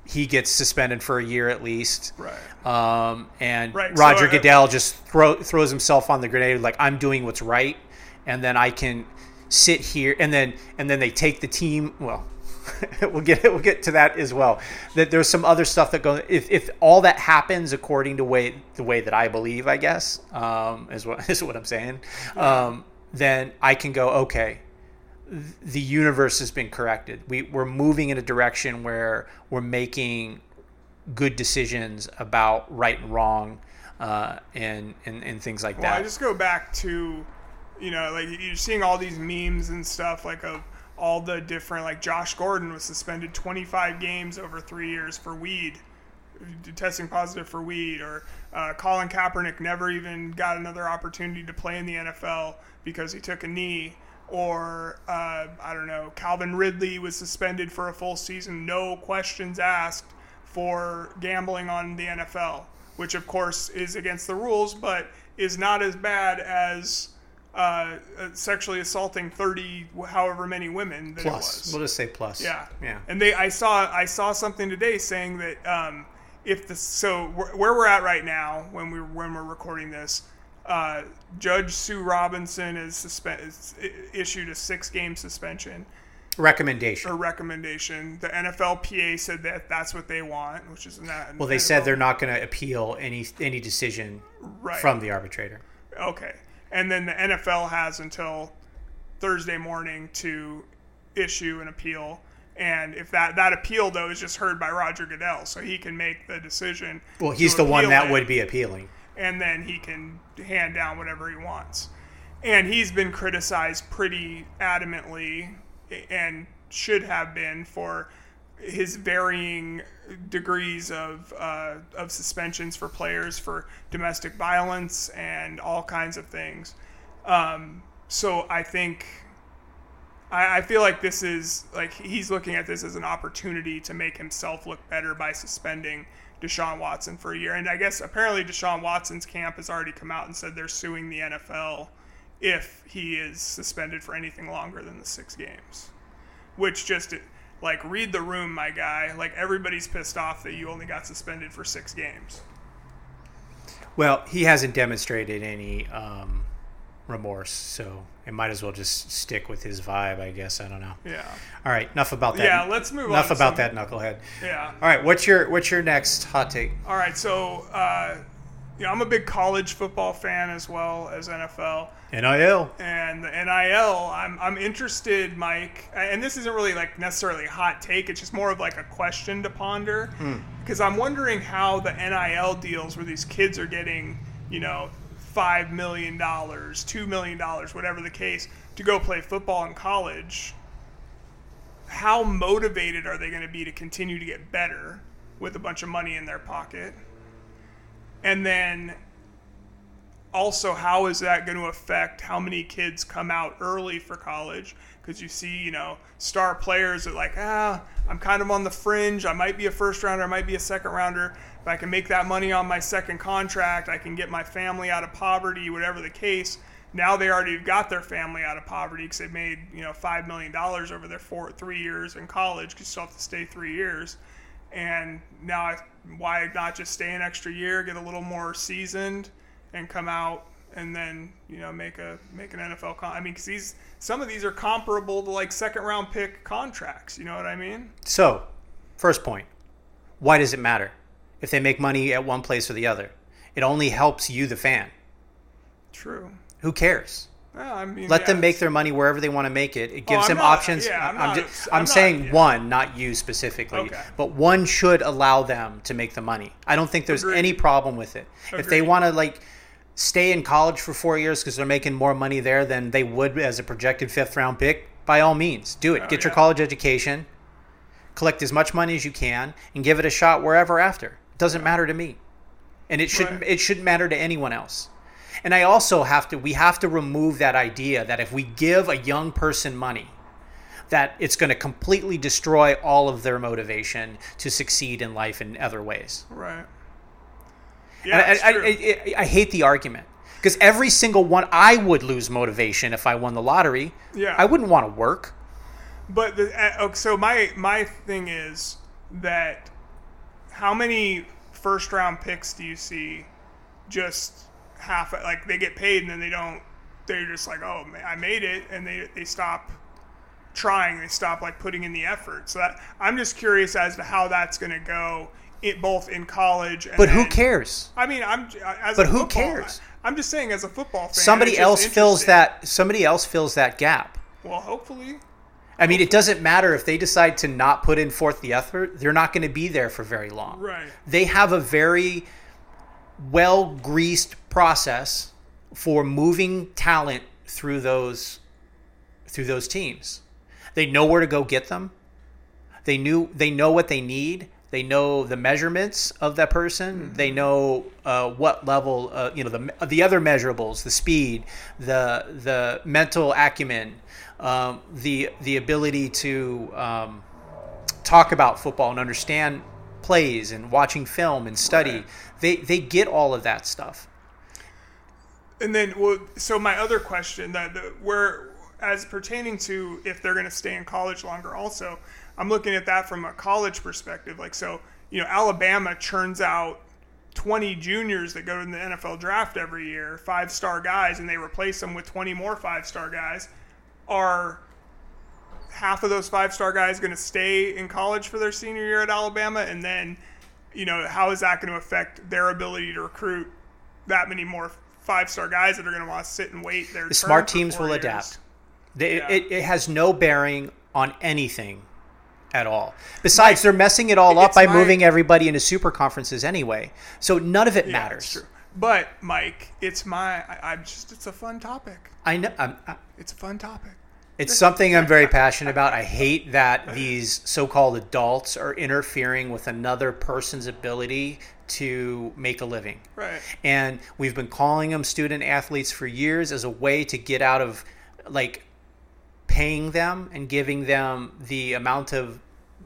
he gets suspended for a year at least. Right. Um, and Right, Roger so, uh, Goodell just throw, throws himself on the grenade like I'm doing what's right, and then I can sit here and then and then they take the team. Well, we'll get we'll get to that as well. That there's some other stuff that goes. If, if all that happens according to way the way that I believe, I guess um, is what is what I'm saying. Um, then I can go okay the universe has been corrected. We, we're moving in a direction where we're making good decisions about right and wrong uh, and, and, and things like that. Well, that. I just go back to, you know, like you're seeing all these memes and stuff, like of all the different, like Josh Gordon was suspended 25 games over three years for weed, testing positive for weed, or uh, Colin Kaepernick never even got another opportunity to play in the NFL because he took a knee. Or uh, I don't know, Calvin Ridley was suspended for a full season, no questions asked, for gambling on the NFL, which of course is against the rules, but is not as bad as uh, uh, sexually assaulting 30 however many women that it plus, was. we'll just say plus. Yeah, yeah. And they, I saw, I saw something today saying that um, if the so where where we're at right now when we when we're recording this, uh, Judge Sue Robinson is, suspend, is issued a six-game suspension Recommendation. or recommendation. The NFLPA said that that's what they want, which is not. Well, they said they're not going to appeal any any decision Right. from the arbitrator. Okay. And then the NFL has until Thursday morning to issue an appeal. And if that, that appeal, though, is just heard by Roger Goodell, so he can make the decision. Well, he's the one that it, would be appealing. And then he can hand down whatever he wants. And he's been criticized pretty adamantly and should have been for his varying degrees of, uh, of suspensions for players for domestic violence and all kinds of things. Um, so I think I, I feel like this is like he's looking at this as an opportunity to make himself look better by suspending Deshaun Watson for a year. And I guess apparently Deshaun Watson's camp has already come out and said they're suing the NFL if he is suspended for anything longer than the six games. Which just like read the room, my guy. Like everybody's pissed off that you only got suspended for six games. Well, he hasn't demonstrated any um, remorse, so it might as well just stick with his vibe, I guess. I don't know. Yeah. All right, enough about that. Yeah, let's move on Enough about that knucklehead. Yeah. All right, what's your what's your next hot take? All right, so uh, you know, I'm a big college football fan as well as NFL, NIL. and the NIL. I'm I'm interested, Mike, and this isn't really like necessarily a hot take. It's just more of like a question to ponder, hmm. because I'm wondering how the NIL deals where these kids are getting, you know, five million dollars, two million dollars, whatever the case, to go play football in college. How motivated are they going to be to continue to get better with a bunch of money in their pocket? And then also, how is that going to affect how many kids come out early for college? Because you see, you know, star players are like, ah, I'm kind of on the fringe. I might be a first rounder, I might be a second rounder. If I can make that money on my second contract, I can get my family out of poverty, whatever the case. Now they already got their family out of poverty because they made, you know, five million dollars over their four, three years in college. Because you still have to stay three years and now I, why not just stay an extra year, get a little more seasoned, and come out and then you know make a make an NFL con. I mean, because these some of these are comparable to like second round pick contracts. You know what I mean? So, first point. Why does it matter if they make money at one place or the other? It only helps you, the fan. True. Who cares? Well, I mean, Let yeah, them make their money wherever they want to make it. It oh, gives I'm them not- options. yeah, I'm I'm, not- just, I'm I'm not- saying yeah. one, not you specifically. Okay. But one should allow them to make the money. I don't think there's Agreed. any problem with it. If they want to like stay in college for four years because they're making more money there than they would as a projected fifth round pick, by all means, do it. Oh, Get your college education, collect as much money as you can, and give it a shot wherever after. It doesn't matter to me, and it shouldn't. Right. It shouldn't matter to anyone else. And I also have to. We have to remove that idea that if we give a young person money, that it's going to completely destroy all of their motivation to succeed in life in other ways. Right. Yeah, I, I. I, I, hate the argument because every single one, I would lose motivation if I won the lottery. Yeah. I wouldn't want to work. But the, uh, so my my thing is that how many first round picks do you see just half like they get paid and then they don't they're just like oh man, I made it and they they stop trying they stop like putting in the effort so that I'm just curious as to how that's going to go it both in college and But who then- cares? I mean I'm as But who football- cares? I'm just saying as a football fan Somebody else fills that. Somebody else fills that gap. well hopefully I mean, it doesn't matter if they decide to not put in forth the effort; they're not going to be there for very long. right They have a very well greased process for moving talent through those through those teams. They know where to go get them. They knew they know what they need. They know the measurements of that person. They know uh, what level, uh, you know, the the other measurables, the speed, the the mental acumen, um, the the ability to um, talk about football and understand plays and watching film and study. Right. They they get all of that stuff. And then, well, so my other question that the, where, as pertaining to if they're going to stay in college longer, also, I'm looking at that from a college perspective. Like, so, you know, Alabama churns out 20 juniors that go to the NFL draft every year, five star guys, and they replace them with 20 more five star guys. Are half of those five star guys going to stay in college for their senior year at Alabama? And then, you know, how is that going to affect their ability to recruit that many more five star guys that are going to want to sit and wait their The turn smart teams will years? adapt. They, Yeah. it, it has no bearing on anything at all. Besides, they're messing it all up by my- moving everybody into super conferences anyway. So none of it Yeah, matters. But Mike, it's my. I, I'm just. It's a fun topic. I know. I'm, I, It's a fun topic. it's something I'm very passionate about. I hate that these so-called adults are interfering with another person's ability to make a living. Right. and we've been calling them student athletes for years as a way to get out of like paying them and giving them the amount of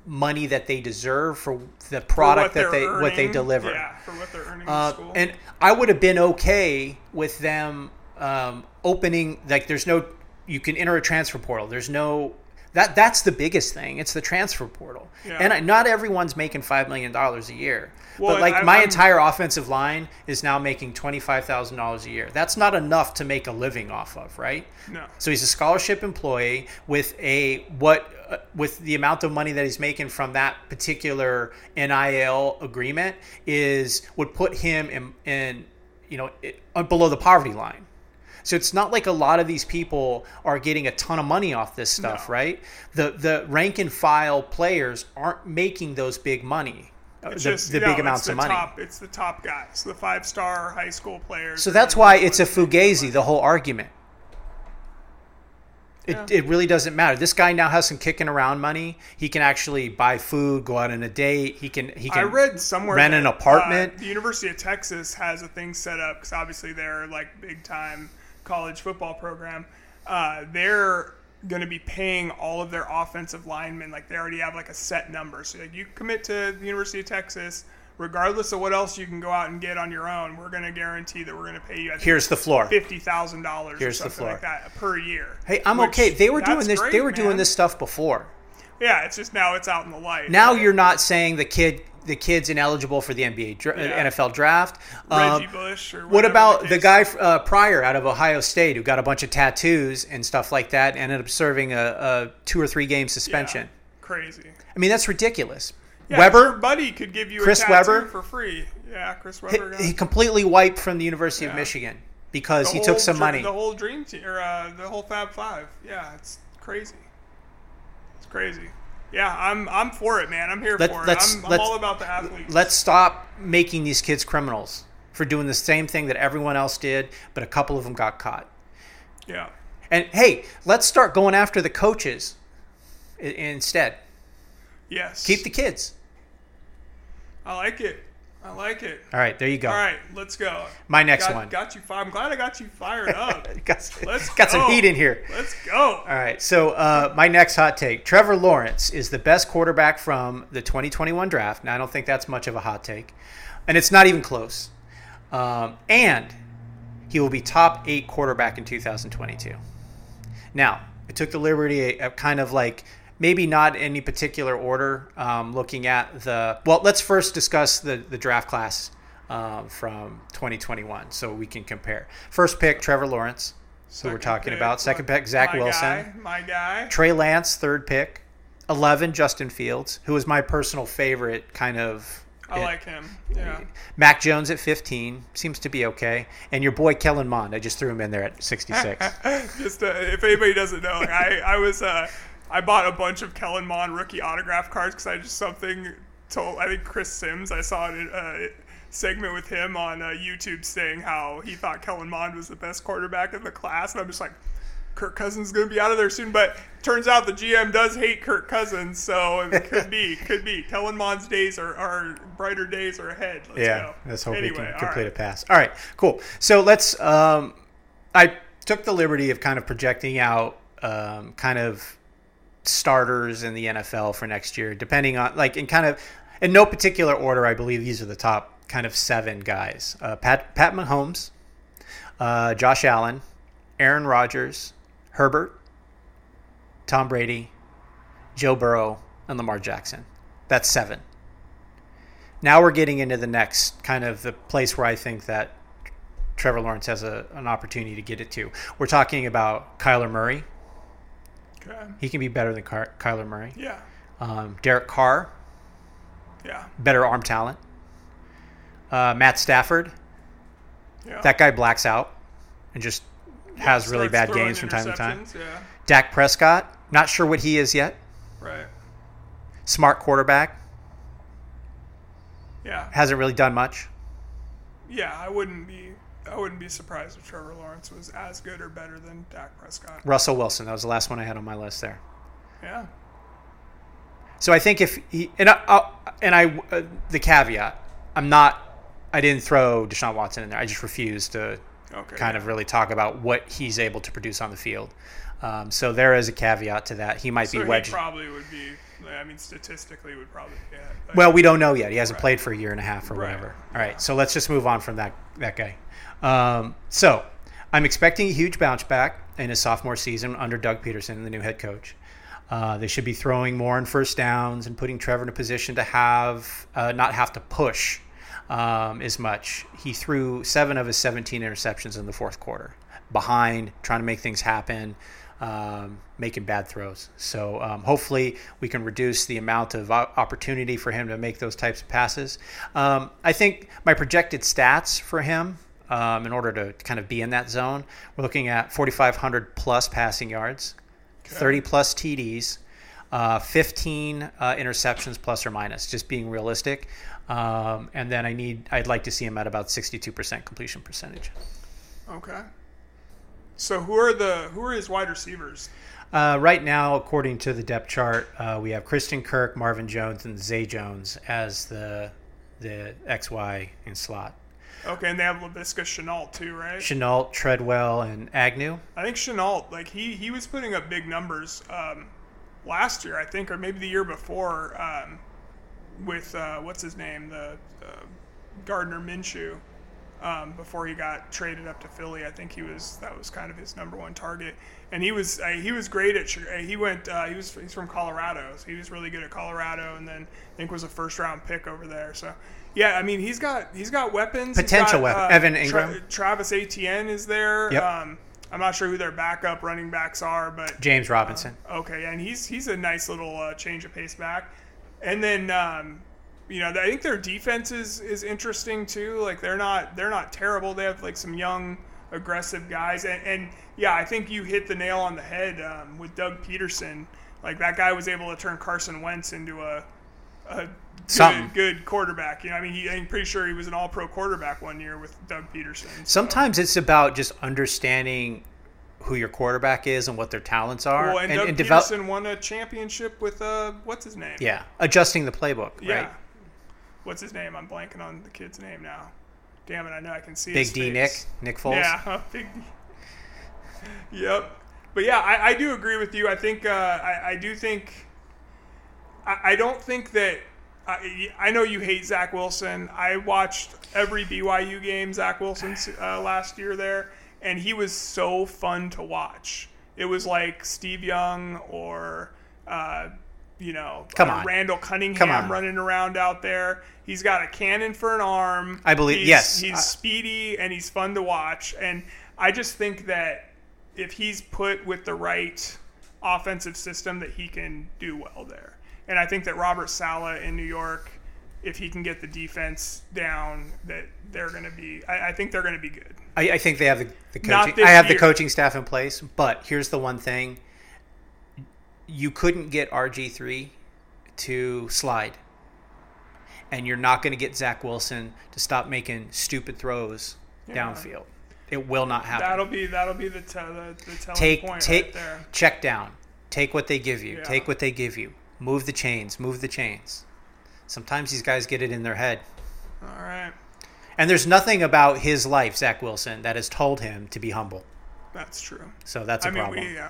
money that they deserve for the product what that they what they deliver. Yeah, for what they're earning Uh, school. and I would have been okay with them um, opening like there's no you can enter a transfer portal. There's no that that's the biggest thing. It's the transfer portal, Yeah. and I, not everyone's making five million dollars a year. Well, but like I- my I'm- entire offensive line is now making twenty five thousand dollars a year. That's not enough to make a living off of, right? no. So he's a scholarship employee with a what uh, with the amount of money that he's making from that particular NIL agreement is would put him in, in you know it, uh, below the poverty line. So it's not like a lot of these people are getting a ton of money off this stuff, No. right? The the rank and file players aren't making those big money, It's the, just the no, big it's amounts the of money. Top, it's the top guys, the five star high school players. So that's why it's a that make the fugazi, the whole argument. It, Yeah. it really doesn't matter. This guy now has some kicking around money. He can actually buy food, go out on a date. He can he can I read somewhere rent that, an apartment. Uh, the University of Texas has a thing set up because obviously they're like big time college football program. Uh, they're going to be paying all of their offensive linemen like they already have like a set number. So like you commit to the University of Texas, regardless of what else you can go out and get on your own, we're going to guarantee that we're going to pay you. Here's the floor. fifty thousand dollars or Here's the something floor. like that per year. Hey, I'm Which, okay. They were doing this. they great, were doing this stuff before. Yeah, it's just now it's out in the light. Now right? you're not saying the kid the kid's ineligible for the NBA dra- Yeah. NFL draft. Reggie Um, Bush or What about the guy uh, Pryor out of Ohio State who got a bunch of tattoos and stuff like that, and ended up serving a, a two or three game Yeah, suspension? Crazy. I mean, that's ridiculous. Yeah, Webber, buddy could give you Chris Webber? for free. Yeah, Chris he, Webber. he completely wiped from the University of Michigan because the he took some money. The whole dream team or uh, the whole Fab Five. Yeah, it's crazy. It's crazy. Yeah, I'm I'm for it, man. I'm here Let- for it. let's- I'm, I'm let's- all about the athletes. Let's stop making these kids criminals for doing the same thing that everyone else did, but a couple of them got caught. yeah. And hey, let's start going after the coaches instead. Yes. Keep the kids. I like it. I like it. All right, there you go. All right, let's go. My next got, one. Got you. fi- I'm glad I got you fired up. got, Let's got some heat in here. Let's go. All right, so uh, my next hot take: Trevor Lawrence is the best quarterback from the 2021 draft. Now, I don't think that's much of a hot take, and it's not even close. Um, and he will be top eight quarterback in 2022. Now, I took the liberty of kind of like maybe not any particular order, um, looking at the. Well, let's first discuss the, the draft class um, from 2021 so we can compare. First pick, Trevor Lawrence. So we're talking pick, about second pick, Zach my Wilson. Guy, my guy. Trey Lance, third pick. 11, Justin Fields, who is my personal favorite kind of. I like him. Yeah. Mac Jones at 15 seems to be okay, and your boy Kellen Mond. I just threw him in there at 66. just uh, if anybody doesn't know, I I was uh, I bought a bunch of Kellen Mond rookie autograph cards because I just something told I think Chris Sims I saw it. Uh, segment with him on uh, YouTube saying how he thought Kellen Mond was the best quarterback in the class, and I'm just like, Kirk Cousins is going to be out of there soon. But turns out the GM does hate Kirk Cousins, so it could be, could be. Kellen Mond's days are, are brighter days are ahead. Let's yeah, go. let's hope anyway, we can complete right. a pass. All right, cool. So let's. Um, I took the liberty of kind of projecting out um, kind of starters in the NFL for next year, depending on like in kind of in no particular order. I believe these are the top kind of seven guys: uh, Pat Pat Mahomes, uh, Josh Allen, Aaron Rodgers, Herbert, Tom Brady, Joe Burrow, and Lamar Jackson. That's seven. Now we're getting into the next kind of the place where I think that Trevor Lawrence has a, an opportunity to get it to. We're talking about Kyler Murray. Okay. He can be better than Ky- Kyler Murray. Yeah. Um, Derek Carr, Yeah. better arm talent. Uh, Matt Stafford, Yeah. that guy blacks out and just has really bad games from time to time. Yeah. Dak Prescott, not sure what he is yet. Right. Smart quarterback, Yeah. hasn't really done much. Yeah. I wouldn't be. I wouldn't be surprised if Trevor Lawrence was as good or better than Dak Prescott. Russell Wilson, that was the last one I had on my list there. Yeah. So I think if he and I, and I uh, the caveat, I'm not. I didn't throw Deshaun Watson in there. I just refused to Okay. kind of really talk about what he's able to produce on the field. Um, so there is a caveat to that. He might So be wedged. probably would be. I mean, statistically, would probably. Yeah, well, we don't know yet. He hasn't Right. played for a year and a half or Right. whatever. All right, so let's just move on from that that guy. Um, so I'm expecting a huge bounce back in his sophomore season under Doug Pederson, the new head coach. Uh, they should be throwing more on first downs and putting Trevor in a position to have uh, not have to push um, as much. He threw seven of his 17 interceptions in the fourth quarter, behind, trying to make things happen, um, making bad throws. So um, hopefully we can reduce the amount of opportunity for him to make those types of passes. Um, I think my projected stats for him. Um, in order to kind of be in that zone, we're looking at 4,500 plus passing yards, 30 plus TDs, uh, 15 uh, interceptions plus or minus, just being realistic. Um, and then I need, I'd like to see him at about 62% completion percentage. Okay. So who are the who are his wide receivers? Uh, right now, according to the depth chart, uh, we have Christian Kirk, Marvin Jones, and Zay Jones as the the XY in slot. Okay, and they have Laviska Shenault too, right? Shenault, Treadwell, and Agnew. I think Shenault, like he he was putting up big numbers um, last year, I think, or maybe the year before, um, with uh, what's his name, the uh, Gardner Minshew. Um, before he got traded up to Philly, I think he was that was kind of his number one target, and he was uh, he was great at. Uh, He went uh, he was he's from Colorado, so he was really good at Colorado, and then I think was a first round pick over there. So yeah, I mean he's got he's got weapons, Potential got, weapon. Evan Tra- Engram. Travis Etienne is there. Yep. Um, I'm not sure who their backup running backs are, but James Robinson. okay, and he's he's a nice little uh, change of pace back. And then um, you know I think their defense is is interesting too. Like they're not they're not terrible. They have like some young aggressive guys, and, and yeah, I think you hit the nail on the head um, with Doug Pederson. Like that guy was able to turn Carson Wentz into a a Something. good, good quarterback. You know, I mean, he, I'm pretty sure he was an All-Pro quarterback one year with Doug Pederson. so- Sometimes it's about just understanding who your quarterback is and what their talents are, Well, and, and, Doug and develop. Pederson won a championship with uh, what's his name? Yeah, adjusting the playbook. Yeah. Right. What's his name? I'm blanking on the kid's name now. Damn it! I know I can see Big D Nick, face. Nick Foles. Yeah, Big D. Yep. But yeah, I, I do agree with you. I think uh, I, I do think I, I don't think that I, I know you hate Zach Wilson. I watched every BYU game Zach Wilson uh, last year there, and he was so fun to watch. It was like Steve Young or uh, you know, Come uh, on. Randall Cunningham Come running around out there. He's got a cannon for an arm. I believe- He's, yes. He's speedy and he's fun to watch. And I just think that if he's put with the right offensive system, that he can do well there. And I think that Robert Saleh in New York, if he can get the defense down, that they're going to be. I, I think they're going to be good. I, I think they have the, the coaching. I have year. the coaching staff in place, but here's the one thing: you couldn't get RG three to slide, and you're not going to get Zach Wilson to stop making stupid throws downfield. It will not happen. That'll be that'll be the te- the, the telling take point take right there. check down. Take what they give you. Yeah. Take what they give you. Move the chains. Move the chains. Sometimes these guys get it in their head. All right, And there's nothing about his life, Zach Wilson, that has told him to be humble. that's true. So that's a I mean, problem. we uh,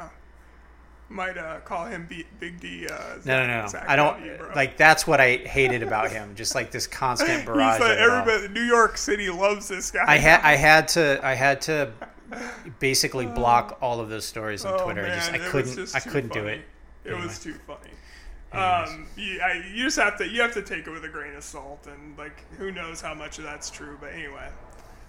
might uh, call him B- Big D. Uh, No, no, no, no. Zach I don't W, like. That's what I hated about him. Just like this constant barrage. He's like, everybody, New York City loves this guy. I had, I had to, I had to, basically block all of those stories on Oh, Twitter. I just, I man, couldn't, I couldn't do it. It Anyway. was too funny. Um, you, I, you just have to you have to take it with a grain of salt, and like who knows how much of that's true. But anyway,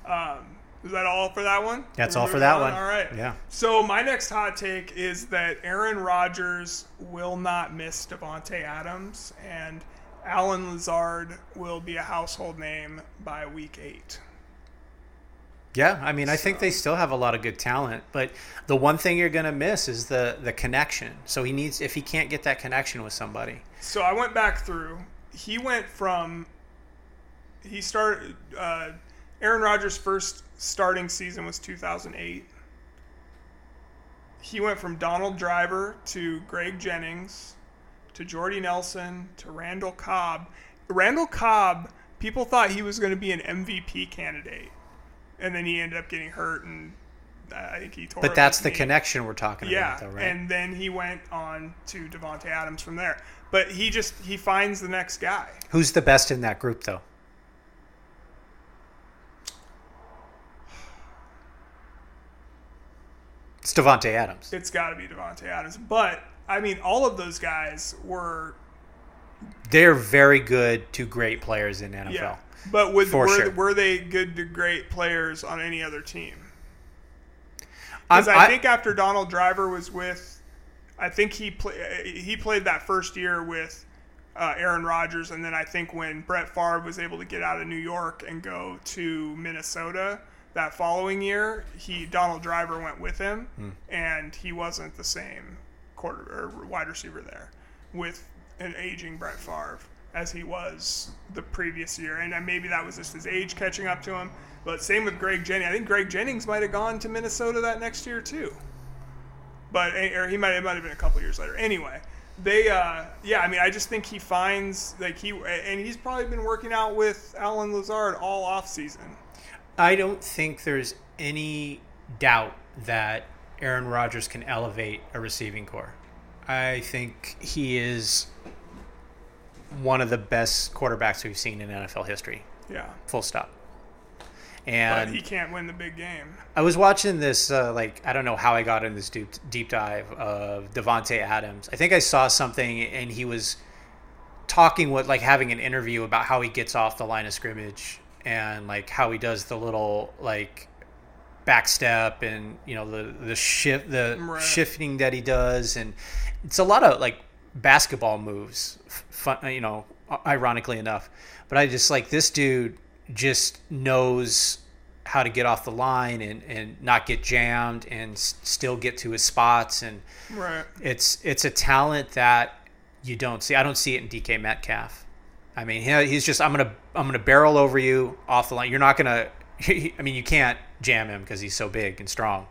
um, is that all for that one? That's all for that on? one. All right. Yeah. So my next hot take is that Aaron Rodgers will not miss Davante Adams, and Allen Lazard will be a household name by week eight. Yeah, I mean, I think they still have a lot of good talent, but the one thing you're gonna miss is the the connection. So he needs, if he can't get that connection with somebody, So I went back through. He went from he started uh, Aaron Rodgers' first starting season was 2008. He went from Donald Driver to Greg Jennings to Jordy Nelson to Randall Cobb. Randall Cobb, people thought he was going to be an MVP candidate, and then he ended up getting hurt, and uh, I think he tore. but that's the knee. connection we're talking Yeah, about, though, right? Yeah. And then he went on to Davante Adams from there. But he just he finds the next guy. Who's the best in that group, though? It's Davante Adams. It's got to be Davante Adams. But I mean, all of those guys were They're very good to great players in NFL. yeah. But with, were, sure. were they good to great players on any other team? Because I, I- think after Donald Driver was with, I think he play, he played that first year with uh, Aaron Rodgers, and then I think when Brett Favre was able to get out of New York and go to Minnesota that following year, he Donald Driver went with him, Hmm. and he wasn't the same quarter or wide receiver there with an aging Brett Favre as he was the previous year, and maybe that was just his age catching up to him. But same with Greg Jennings. I think Greg Jennings might have gone to Minnesota that next year too but or he might it might have been a couple years later. Anyway, they uh, yeah, I mean, I just think he finds like he and he's probably been working out with Allen Lazard all off season. I don't think there's any doubt that Aaron Rodgers can elevate a receiving core. I think he is one of the best quarterbacks we've seen in NFL history. Yeah, Full stop. but And he can't win the big game. I was watching this, uh, like, I don't know how I got in this deep, deep dive of Davante Adams. I think I saw something and he was talking with, like, having an interview about how he gets off the line of scrimmage and, like, how he does the little, like, back step and, you know, the, the shift, the Right. shifting that he does. And it's a lot of, like, basketball moves, fun, you know, ironically enough. But I just, like, this dude just knows how to get off the line and, and not get jammed and s- still get to his spots and Right. it's it's a talent that you don't see. I don't see it in DK Metcalf. I mean, he, he's just I'm gonna I'm gonna barrel over you off the line. You're not gonna. I mean, you can't jam him because he's so big and strong.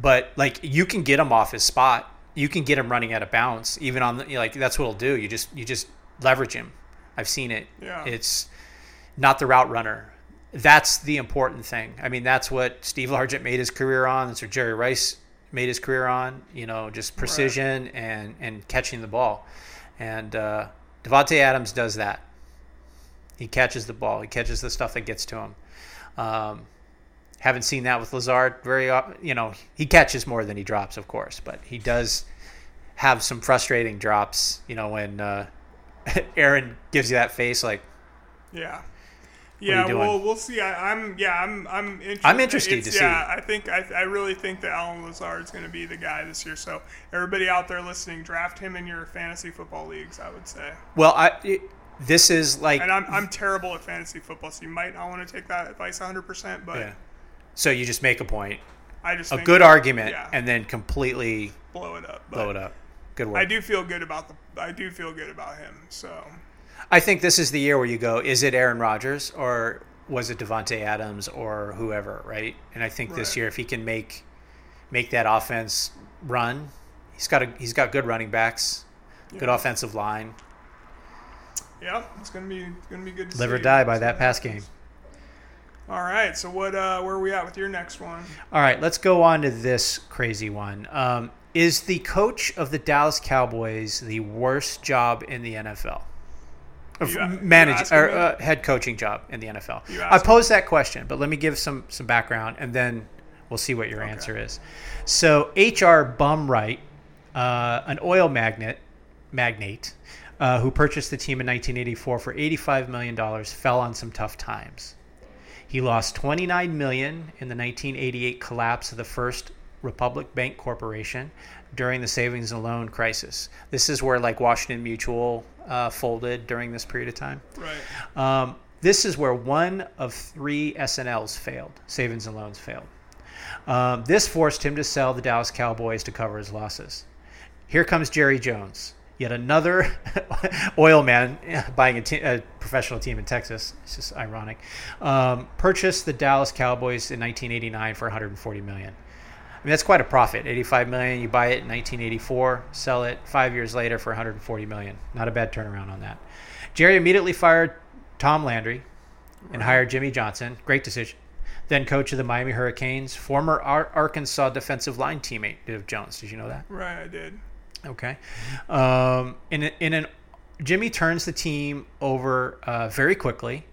But like you can get him off his spot. You can get him running out of bounds. Even on the you know, like that's what he'll do. You just you just leverage him. I've seen it. Yeah. It's not the route runner. That's the important thing. I mean, that's what Steve Largent made his career on. That's what Jerry Rice made his career on. You know, just precision and and catching the ball. And uh, Davante Adams does that. He catches the ball. He catches the stuff that gets to him. Um, haven't seen that with Lazard very. often. You know, he catches more than he drops, of course, but he does have some frustrating drops. You know, when uh, Aaron gives you that face, like Yeah. Yeah, well, we'll see. I, I'm, yeah, I'm, I'm interested. I'm interested It's- to see. Yeah, I think, I, I really think that Allen Lazard's going to be the guy this year. So everybody out there listening, draft him in your fantasy football leagues. I would say. well, I. It, this is like And I'm, I'm terrible at fantasy football, so you might not want to take that advice 100. percent But yeah. So you just make a point, I just a good argument, yeah. and then completely blow it up. Blow it up. Good work. I do feel good about the. I do feel good about him. So I think this is the year where you go, is it Aaron Rodgers or was it Davante Adams or whoever, right? And I think this year if he can make make that offense run, he's got a he's got good running backs, good offensive line. yeah, it's gonna be it's gonna be good. To Live or die by that pass game. All right. So what? Uh, where are we at with your next one? All right, let's go on to this crazy one. Um, is the coach of the Dallas Cowboys the worst job in the NFL? You- manage or uh, head coaching job in the NFL. I posed that question, but let me give some some background, and then we'll see what your answer is. So H.R. Bum Bright, uh, an oil magnate, magnate, uh, who purchased the team in 1984 for 85 million dollars, fell on some tough times. He lost 29 million in the 1988 collapse of the First Republic Bank Corporation during the savings and loan crisis. This is where like Washington Mutual uh, folded during this period of time. Right. Um, this is where one of three S&Ls failed. Savings and loans failed. Um, this forced him to sell the Dallas Cowboys to cover his losses. Here comes Jerry Jones, yet another oil man buying a, te- a professional team in Texas. It's just ironic. Um, purchased the Dallas Cowboys in 1989 for 140 million. I mean, that's quite a profit. 85 million, you buy it in 1984, sell it five years later for 140 million. Not a bad turnaround on that. Jerry immediately fired Tom Landry and hired Jimmy Johnson. Great decision. Then coach of the Miami Hurricanes, former Ar- Arkansas defensive line teammate of Jones. Did you know that? Right. I did. Okay. Um, in, a- in an Jimmy turns the team over uh, very quickly,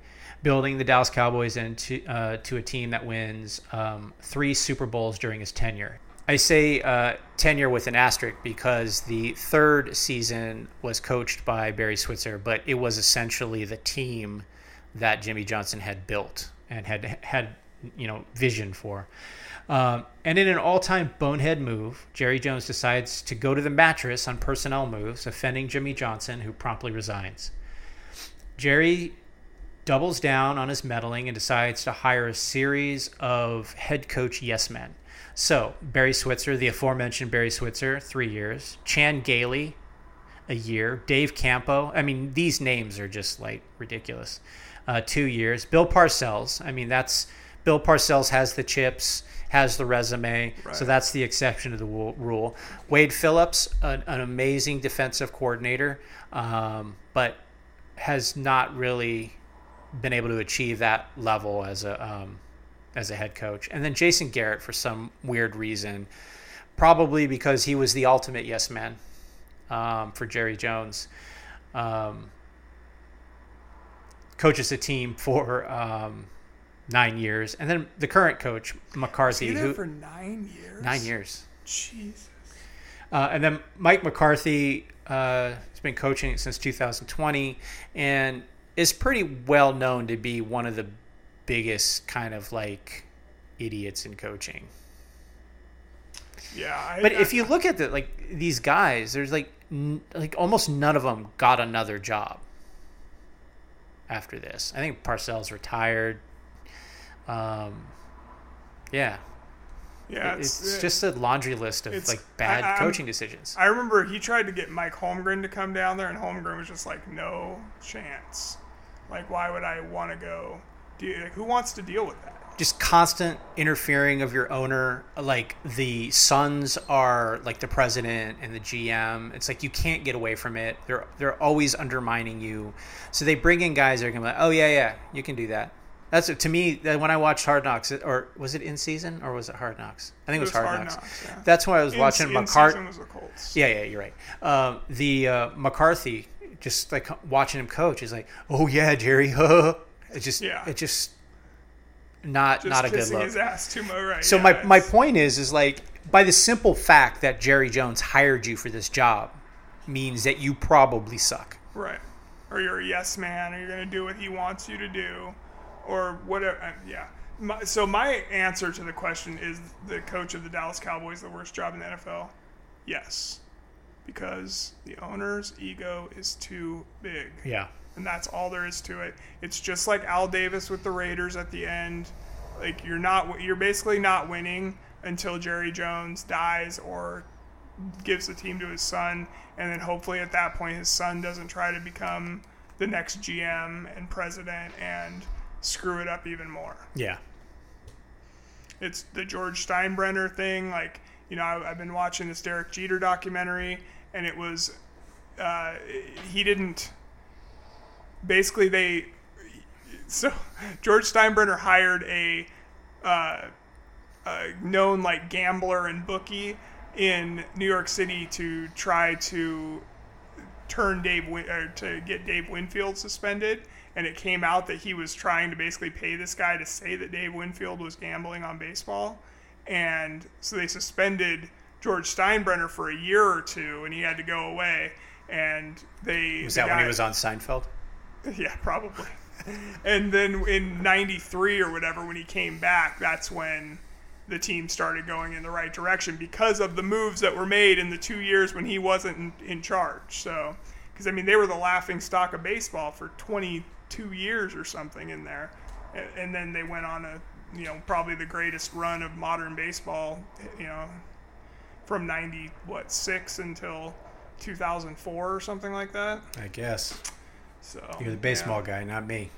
building the Dallas Cowboys into uh, to a team that wins um, three Super Bowls during his tenure. I say uh, tenure with an asterisk because the third season was coached by Barry Switzer, but it was essentially the team that Jimmy Johnson had built and had had you know vision for. Um, and in an all-time bonehead move, Jerry Jones decides to go to the mattress on personnel moves, offending Jimmy Johnson, who promptly resigns. Jerry doubles down on his meddling and decides to hire a series of head coach yes men. So Barry Switzer, the aforementioned Barry Switzer, three years. Chan Gailey, a year. Dave Campo. I mean, these names are just like ridiculous. Uh, two years. Bill Parcells. I mean, that's Bill Parcells has the chips, has the resume, so that's the exception to the rule. Wade Phillips, an, an amazing defensive coordinator, um, but has not really been able to achieve that level as a um, as a head coach. And then Jason Garrett, for some weird reason, probably because he was the ultimate yes man um, for Jerry Jones. Um, coaches a team for um, nine years, and then the current coach McCarthy, who for nine years. nine years, Jesus. uh, and then Mike McCarthy uh, has been coaching since 2020, and is pretty well known to be one of the biggest kind of like idiots in coaching. Yeah. I, But I- if you look at the like these guys, there's like n- like almost none of them got another job after this. I think Parcells retired. Um, yeah, yeah, it's, just a laundry list of like bad I- coaching decisions. I remember he tried to get Mike Holmgren to come down there, and Holmgren was just like, "No chance. Like, why would I want to go? Like, who wants to deal with that?" Just constant interfering of your owner. Like the sons are like the president and the GM. It's like you can't get away from it. They're they're always undermining you. So they bring in guys that are gonna be like, oh yeah yeah, you can do that. That's to me that when I watched Hard Knocks, or was it in season or was it Hard Knocks? I think it was, Hard, Knocks. yeah. That's why I was In- watching in McCarthy. season was the Colts. Yeah, yeah, you're right. Um, the uh, McCarthy just like watching him coach is like, oh yeah, Jerry. it's just Yeah. it just not Just not a good look. his ass too much, right? So yeah, my my point is is like by the simple fact that Jerry Jones hired you for this job means that you probably suck. Right. Or you're a yes man, or you're going to do what he wants you to do, or whatever. uh, Yeah. My, so my answer to the question is the coach of the Dallas Cowboys the worst job in the NFL? Yes. Because the owner's ego is too big. Yeah. And that's all there is to it. It's just like Al Davis with the Raiders at the end. Like you're not you're basically not winning until Jerry Jones dies or gives the team to his son, and then hopefully at that point his son doesn't try to become the next GM and president and screw it up even more. Yeah. It's the George Steinbrenner thing. Like, you know, I, I've been watching this Derek Jeter documentary, and it was, uh, he didn't, basically, they, so George Steinbrenner hired a, uh, a known like gambler and bookie in New York City to try to turn Dave or to get Dave Winfield suspended, and it came out that he was trying to basically pay this guy to say that Dave Winfield was gambling on baseball, and so they suspended George Steinbrenner for a year or two, and he had to go away. And they Was that when he was on Seinfeld? yeah, probably. and then in 93 or whatever, when he came back, that's when the team started going in the right direction because of the moves that were made in the two years when he wasn't in, in charge. So, because I mean, they were the laughing stock of baseball for 22 years or something in there. And, and then they went on a, you know, probably the greatest run of modern baseball, you know, from 90, what, six until 2004 or something like that. I guess. So, You're the baseball guy, not me.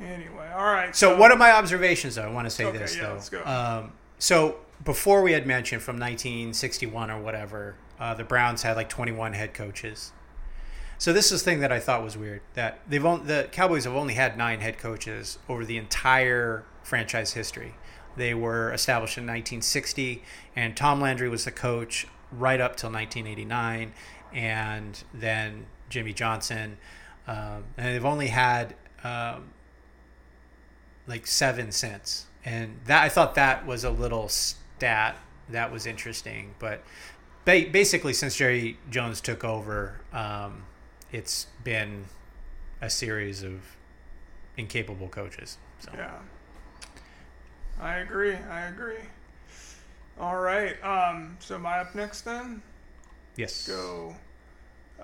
Anyway, all right. So, what are my observations, though? I want to say Okay, this, yeah, though. let's go. Um, so, before we had mentioned from 1961 or whatever, uh, the Browns had like 21 head coaches. So, this is the thing that I thought was weird that they've only, the Cowboys have only had nine head coaches over the entire franchise history. They were established in 1960, and Tom Landry was the coach right up till 1989, and then Jimmy Johnson. Um, and they've only had um, like seven since, and that I thought that was a little stat that was interesting. But ba- basically, since Jerry Jones took over, um, it's been a series of incapable coaches. So Yeah. I agree. I agree. All right. Um, so am I up next then? yes, Go.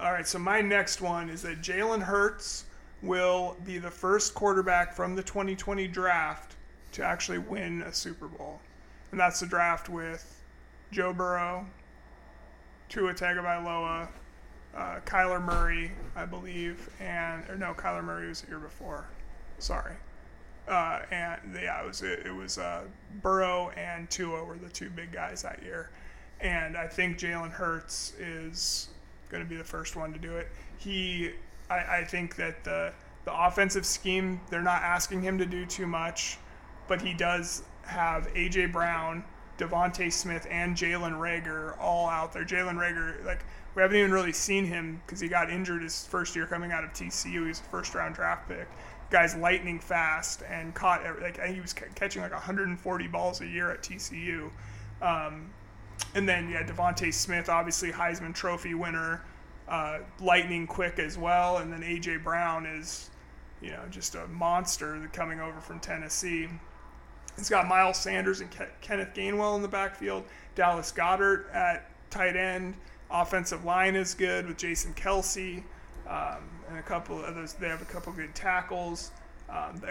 All right. So my next one is that Jalen Hurts will be the first quarterback from the 2020 draft to actually win a Super Bowl, and that's the draft with Joe Burrow, Tua Tagovailoa, uh, Kyler Murray, I believe, and or no, Kyler Murray was the year before. Sorry. Uh, and yeah, it was it, it was uh, Burrow and Tua were the two big guys that year, and I think Jalen Hurts is going to be the first one to do it. He, I, I think that the the offensive scheme they're not asking him to do too much, but he does have AJ Brown, DeVonta Smith, and Jalen Reagor all out there. Jalen Reagor, like we haven't even really seen him because he got injured his first year coming out of TCU. He's a first round draft pick. Guy's lightning fast and caught like he was ca- catching like 140 balls a year at TCU. Um, and then yeah, DeVonta Smith, obviously Heisman Trophy winner, uh, lightning quick as well. And then AJ Brown is, you know, just a monster coming over from Tennessee. He's got Miles Sanders and Ke- Kenneth Gainwell in the backfield. Dallas Goedert at tight end. Offensive line is good with Jason Kelce um, and a couple of others. They have a couple good tackles. Um,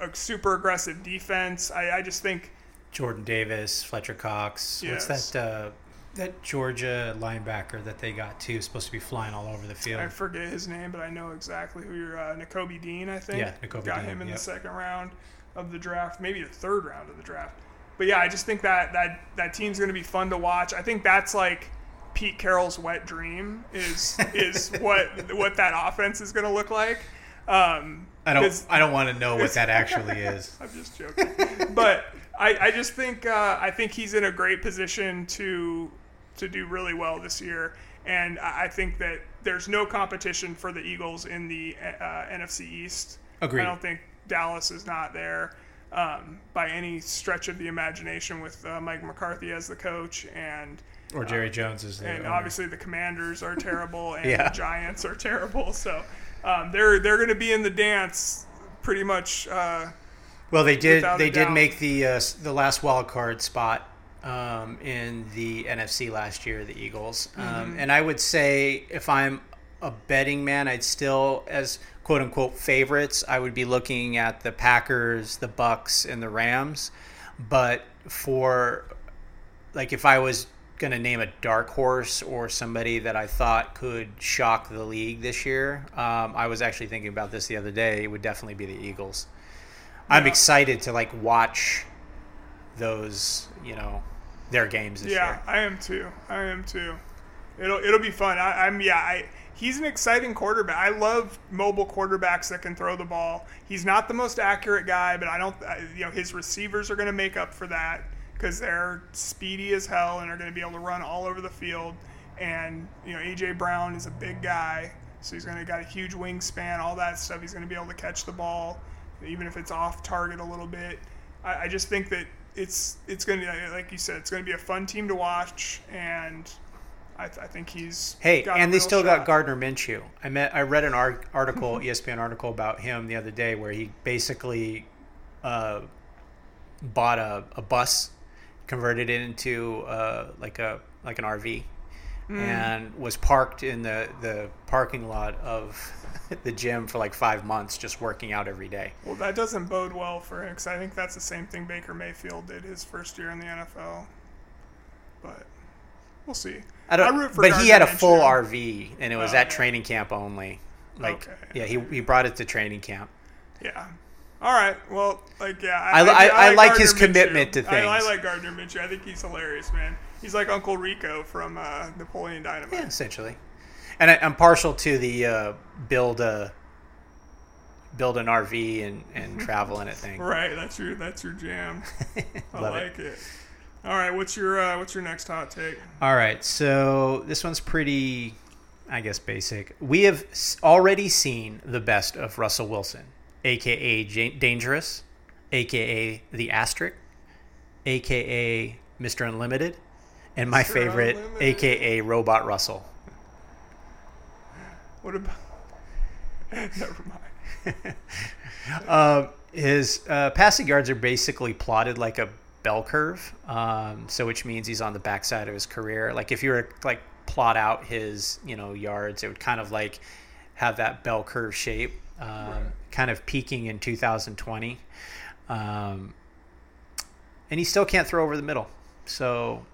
a, a super aggressive defense. I, I just think Jordan Davis, Fletcher Cox. Yes. What's that? Uh, that Georgia linebacker that they got too, supposed to be flying all over the field. I forget his name, but I know exactly who you're. Uh, Nakobe Dean, I think. Yeah, Nakobe got Dean, him in yep. the second round of the draft, maybe the third round of the draft. But yeah, I just think that that that team's going to be fun to watch. I think that's like Pete Carroll's wet dream is is what what that offense is going to look like. Um, I don't. I don't want to know what that actually is. I'm just joking. but I, I just think uh, I think he's in a great position to to do really well this year. and I I think that there's no competition for the Eagles in the uh, NFC East. Agreed. I don't think Dallas is not there um, by any stretch of the imagination with uh, Mike McCarthy as the coach and. Or Jerry Jones is the And owner. obviously the Commanders are terrible, and Yeah. the Giants are terrible. So um, they're they're going to be in the dance pretty much. Uh, Well, they did. They did make the uh, the last wild card spot um, in the NFC last year, the Eagles. Um, Mm-hmm. and I would say if I'm a betting man, I'd still, as quote unquote favorites, I would be looking at the Packers, the Bucks, and the Rams. But for like, if I was going to name a dark horse or somebody that I thought could shock the league this year, um, I was actually thinking about this the other day. It would definitely be the Eagles. I'm excited to like watch those, you know, their games this yeah, year. I am too. I am too. It'll it'll be fun. I, I'm yeah. I, he's an exciting quarterback. I love mobile quarterbacks that can throw the ball. He's not the most accurate guy, but I don't. You know, his receivers are going to make up for that because they're speedy as hell and are going to be able to run all over the field. And you know, AJ Brown is a big guy, so he's going to got a huge wingspan, all that stuff. He's going to be able to catch the ball, even if it's off target a little bit. I, I just think that it's it's going to like you said, it's going to be a fun team to watch, and I, I think he's Hey, and they still shot. got Gardner Minshew. I met I read an ar- article, E ESPN article about him the other day where he basically uh, bought a, a bus, converted it into uh, like a like an RV, Mm. and was parked in the the parking lot of the gym for like five months, just working out every day. Well, that doesn't bode well for him because I think that's the same thing Baker Mayfield did his first year in the NFL. But we'll see. I don't. root for but he had a full Minshew. RV, and it was Oh, at okay. training camp only. Like, Okay. yeah, he he brought it to training camp. Yeah. All right. Well, like yeah, I li- I- I like his Gardner commitment to I, I like Gardner Minshew. I think he's hilarious, man. He's like Uncle Rico from uh, Napoleon Dynamite. Yeah, essentially. And I, I'm partial to the uh, build a build an RV and, and travel in it thing. Right. That's your that's your jam. I Love it. like it. All right. What's your uh, what's your next hot take? All right, so this one's pretty, I guess, basic. We have already seen the best of Russell Wilson, aka J- Dangerous, aka the Asterisk, aka Mr. Unlimited, and my Mr. favorite, Unlimited. aka Robot Russell. What about? Never mind. Um, his uh, passing yards are basically plotted like a bell curve, um, so which means he's on the backside of his career. Like if you were like plot out his you know yards, it would kind of like have that bell curve shape, um, kind of peaking in 2020, um, and he still can't throw over the middle. So.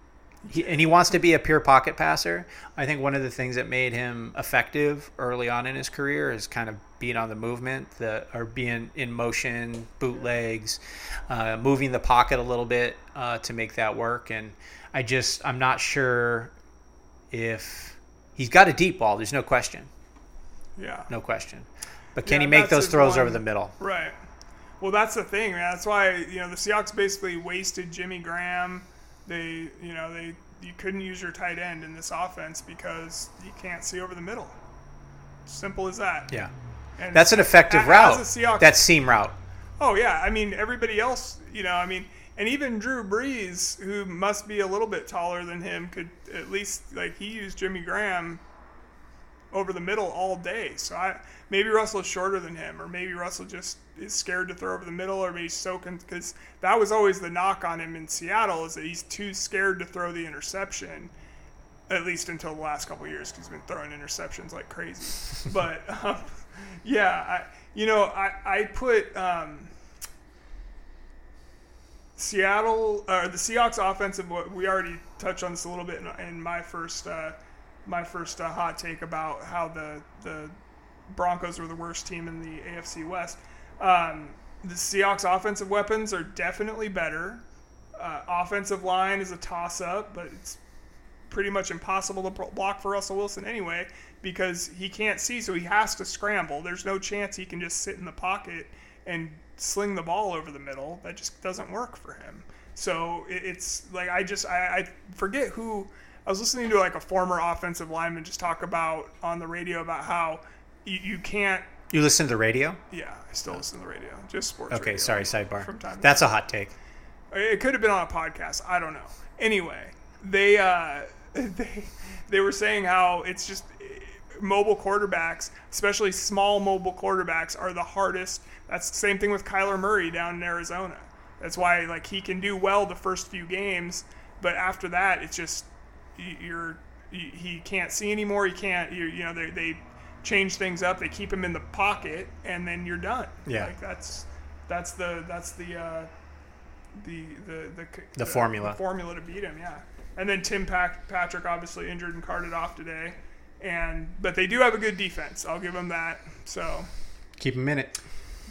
He, and he wants to be a pure pocket passer. I think one of the things that made him effective early on in his career is kind of being on the movement, the or being in motion, bootlegs, uh, moving the pocket a little bit uh, to make that work. And I just I'm not sure if he's got a deep ball. There's no question, Yeah. no question. But can Yeah, he make those throws one- over the middle? Right. Well, that's the thing, man. That's why you know the Seahawks basically wasted Jimmy Graham. They, you know, they you couldn't use your tight end in this offense because you can't see over the middle. Simple as that. Yeah, And that's an effective as route. a Seahawks- That seam route. Oh yeah, I mean everybody else, you know, I mean, and even Drew Brees, who must be a little bit taller than him, could at least like he used Jimmy Graham over the middle all day. So I maybe Russell's shorter than him, or maybe Russell just is scared to throw over the middle, or maybe he's so because that was always the knock on him in Seattle is that he's too scared to throw the interception. At least until the last couple of years, 'cause he's been throwing interceptions like crazy. but um, yeah, I, you know, I I put. Um, Seattle or the Seahawks offensive. We already touched on this a little bit in, in my first uh, my first uh, hot take about how the the Broncos were the worst team in the AFC West. Um, the Seahawks offensive weapons are definitely better. Uh, offensive line is a toss up, but it's pretty much impossible to block for Russell Wilson anyway because he can't see, so he has to scramble. There's no chance he can just sit in the pocket and sling the ball over the middle. That just doesn't work for him. So it's like I just I, I forget who I was listening to like a former offensive lineman just talk about on the radio about how you, you can't. You listen to the radio? Yeah, I still listen to the radio, just sports. Okay, sorry, sidebar. From time to That's a hot take. it could have been on a podcast. I don't know. Anyway, they uh, they they were saying how it's just mobile quarterbacks, especially small mobile quarterbacks, are the hardest. That's the same thing with Kyler Murray down in Arizona. That's why like he can do well the first few games, but after that, it's just you're he can't see anymore. He can't you you know they they change things up. They keep him in the pocket, and then you're done. Yeah. like that's that's the that's the. Uh, the the the, The formula. the formula to beat him. Yeah, and then Tim Pack, Patrick obviously injured and carted off today, and but they do have a good defense. I'll give them that. So Keep him in it.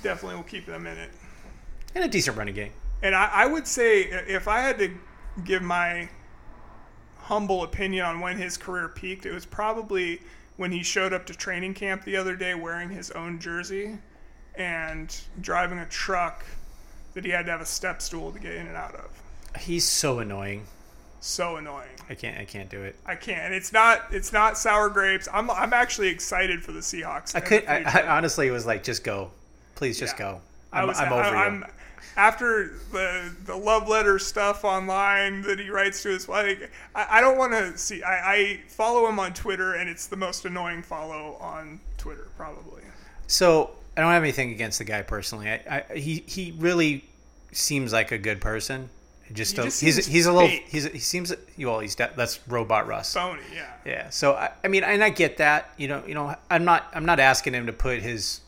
definitely will keep them in it. And a decent running game. And I, I would say if I had to give my humble opinion on when his career peaked, it was probably when he showed up to training camp the other day wearing his own jersey and driving a truck that he had to have a step stool to get in and out of. He's so annoying. So annoying. I can't. I can't do it. I can't. It's not. It's not sour grapes. I'm. I'm actually excited for the Seahawks. I could. I. I honestly was like, just go, please, just Yeah. go. I I'm, was. I'm over I, you. I'm after the the love letter stuff online that he writes to his wife. I, I don't want to see. I, I follow him on Twitter, and it's the most annoying follow on Twitter, probably. So I don't have anything against the guy personally. I, I he he really seems like a good person. He just, He just he's seems he's a little fake. he's he seems well he's de- that's robot Russ. Phony. Yeah. Yeah. So I, I mean, and I get that. You know, you know, I'm not I'm not asking him to put his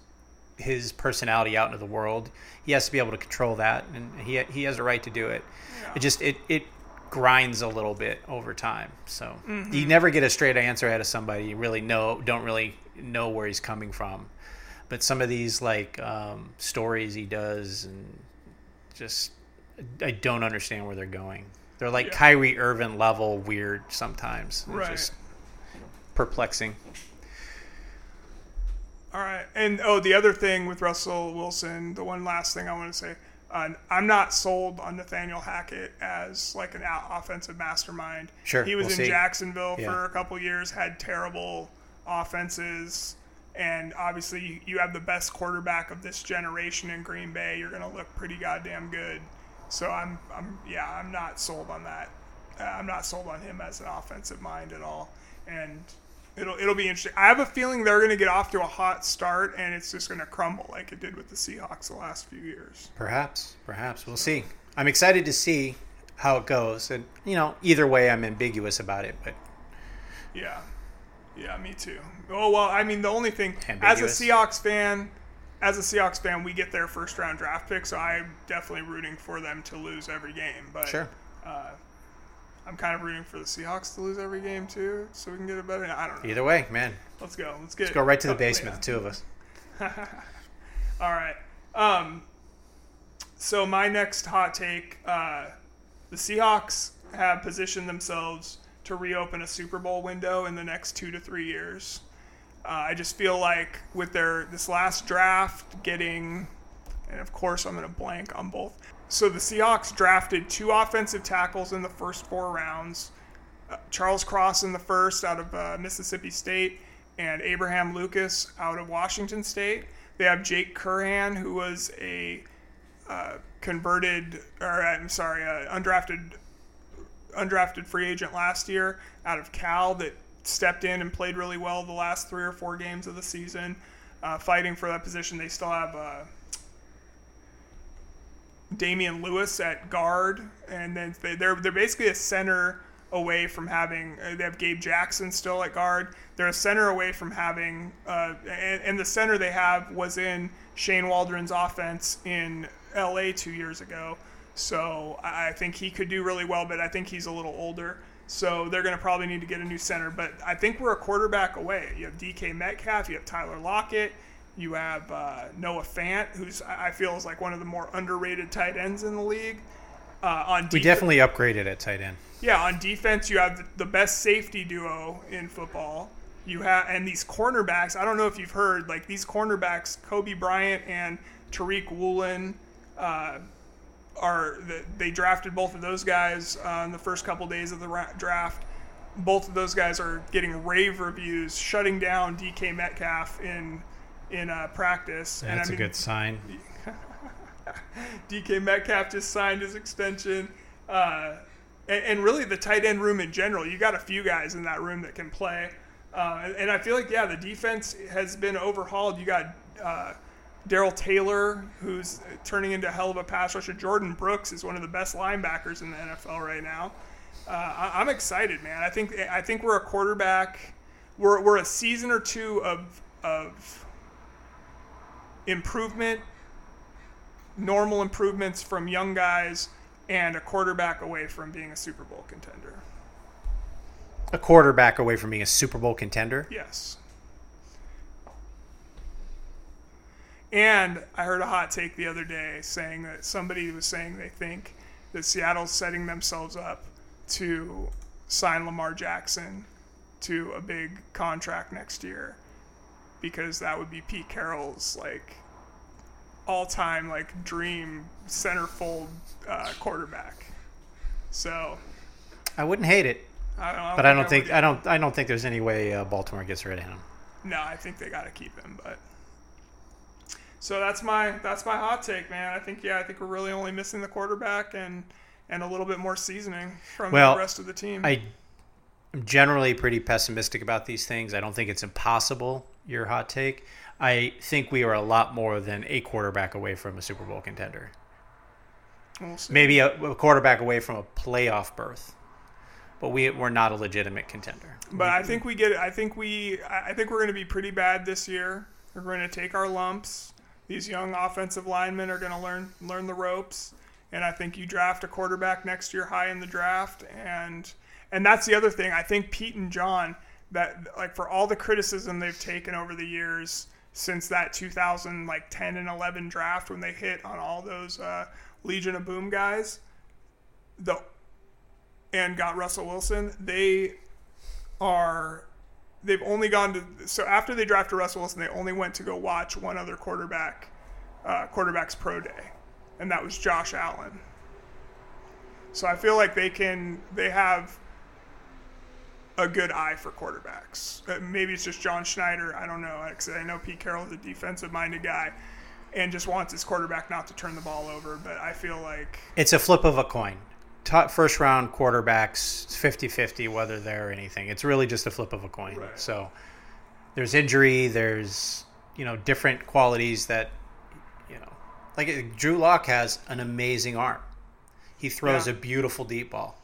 his personality out into the world. He has to be able to control that, and he he has a right to do it. Yeah. It just it it grinds a little bit over time. So Mm-hmm. you never get a straight answer out of somebody. You really know don't really know where he's coming from. But some of these like um, stories he does, and just I don't understand where they're going. They're like Yeah. Kyrie Irving level weird sometimes. It's Right. just perplexing. All right. And oh, the other thing with Russell Wilson, the one last thing I want to say, uh, I'm not sold on Nathaniel Hackett as like an offensive mastermind. Sure, He was we'll in see. Jacksonville Yeah. for a couple years, had terrible offenses, and obviously you, have the best quarterback of this generation in Green Bay. You're going to look pretty goddamn good. So I'm, I'm, yeah, I'm not sold on that. Uh, I'm not sold on him as an offensive mind at all. And it'll it'll be interesting. I have a feeling they're going to get off to a hot start, and it's just going to crumble like it did with the Seahawks the last few years. Perhaps, perhaps we'll see. I'm excited to see how it goes, and you know, either way, I'm ambiguous about it. But Yeah, yeah, me too. Oh well, I mean the only thing Ambiguous. as a Seahawks fan, as a Seahawks fan, we get their first round draft pick, so I'm definitely rooting for them to lose every game. But sure, uh, I'm kind of rooting for the Seahawks to lose every game too, so we can get a better. I don't know. either way, man, Let's go. Let's get. let's go right to the oh, basement, the two of us. All right. Um, so my next hot take: uh, the Seahawks have positioned themselves to reopen a Super Bowl window in the next two to three years. Uh, I just feel like with their this last draft getting, and of course I'm going to blank on both. So the Seahawks drafted two offensive tackles in the first four rounds. Uh, Charles Cross in the first out of uh, Mississippi State, and Abraham Lucas out of Washington State. They have Jake Curhan, who was a uh, converted, or I'm sorry, undrafted undrafted free agent last year out of Cal that stepped in and played really well the last three or four games of the season, uh, fighting for that position. They still have uh, Damien Lewis at guard, and then they, they're they're basically a center away from having. Uh, they have Gabe Jackson still at guard. They're a center away from having, uh, and, and the center they have was in Shane Waldron's offense in L.A. two years ago. So I I think he could do really well, but I think he's a little older. So they're going to probably need to get a new center. But I think we're a quarterback away. You have DK Metcalf, you have Tyler Lockett, you have uh, Noah Fant, who's I feel is like one of the more underrated tight ends in the league. Uh, on We definitely upgraded at tight end. yeah, on defense, you have the, the best safety duo in football. You have and these cornerbacks. I don't know if you've heard like these cornerbacks, Coby Bryant and Tariq Woolen, uh, are the, they drafted both of those guys uh, in the first couple days of the ra- draft. both of those guys are getting rave reviews, shutting down DK Metcalf in in uh, practice. That's and, a good sign. DK Metcalf just signed his extension. Uh, and, and, really, the tight end room in general, you got a few guys in that room that can play. Uh, and, and, I feel like, yeah, the defense has been overhauled. You got uh, Darrell Taylor, who's turning into a hell of a pass rusher. Jordyn Brooks is one of the best linebackers in the NFL right now. Uh, I, am excited, man. I think I think we're a quarterback. We're, we're a season or two of of improvement, normal improvements from young guys, and a quarterback away from being a Super Bowl contender. A quarterback away from being a Super Bowl contender? Yes. And I heard a hot take the other day saying that somebody was saying they think that Seattle's setting themselves up to sign Lamar Jackson to a big contract next year because that would be Pete Carroll's like all-time like dream centerfold uh, quarterback. So I wouldn't hate it, I don't, I don't but I don't think I, don't I don't think there's any way uh, Baltimore gets rid of him. No, I think they got to keep him, but so that's my that's my hot take, man. I think yeah, I think we're really only missing the quarterback and and a little bit more seasoning from well, the rest of the team. I am generally pretty pessimistic about these things. I don't think it's impossible. Your hot take. I think we are a lot more than a quarterback away from a Super Bowl contender. We'll Maybe a, a, quarterback away from a playoff berth, but we we're not a legitimate contender. But we, I think we get. I think we. I think we're going to be pretty bad this year. We're going to take our lumps. These young offensive linemen are going to learn learn the ropes, and I think you draft a quarterback next year high in the draft, and and that's the other thing. I think Pete and John that like for all the criticism they've taken over the years since that 2000 like 10 and 11 draft when they hit on all those uh, Legion of Boom guys, the and got Russell Wilson. They are they've only gone to so after they drafted Russell Wilson, they only went to go watch one other quarterback uh, quarterback's pro day, and that was Josh Allen. So I feel like they can they have a good eye for quarterbacks. Uh, maybe it's just John Schneider. I don't know. I know Pete Carroll is a defensive minded guy and just wants his quarterback not to turn the ball over. But I feel like it's a flip of a coin. Top first round quarterbacks 50 50 whether they're anything. It's really just a flip of a coin. Right. So there's injury, there's you know different qualities that you know like Drew Lock has an amazing arm. He throws yeah. a beautiful deep ball.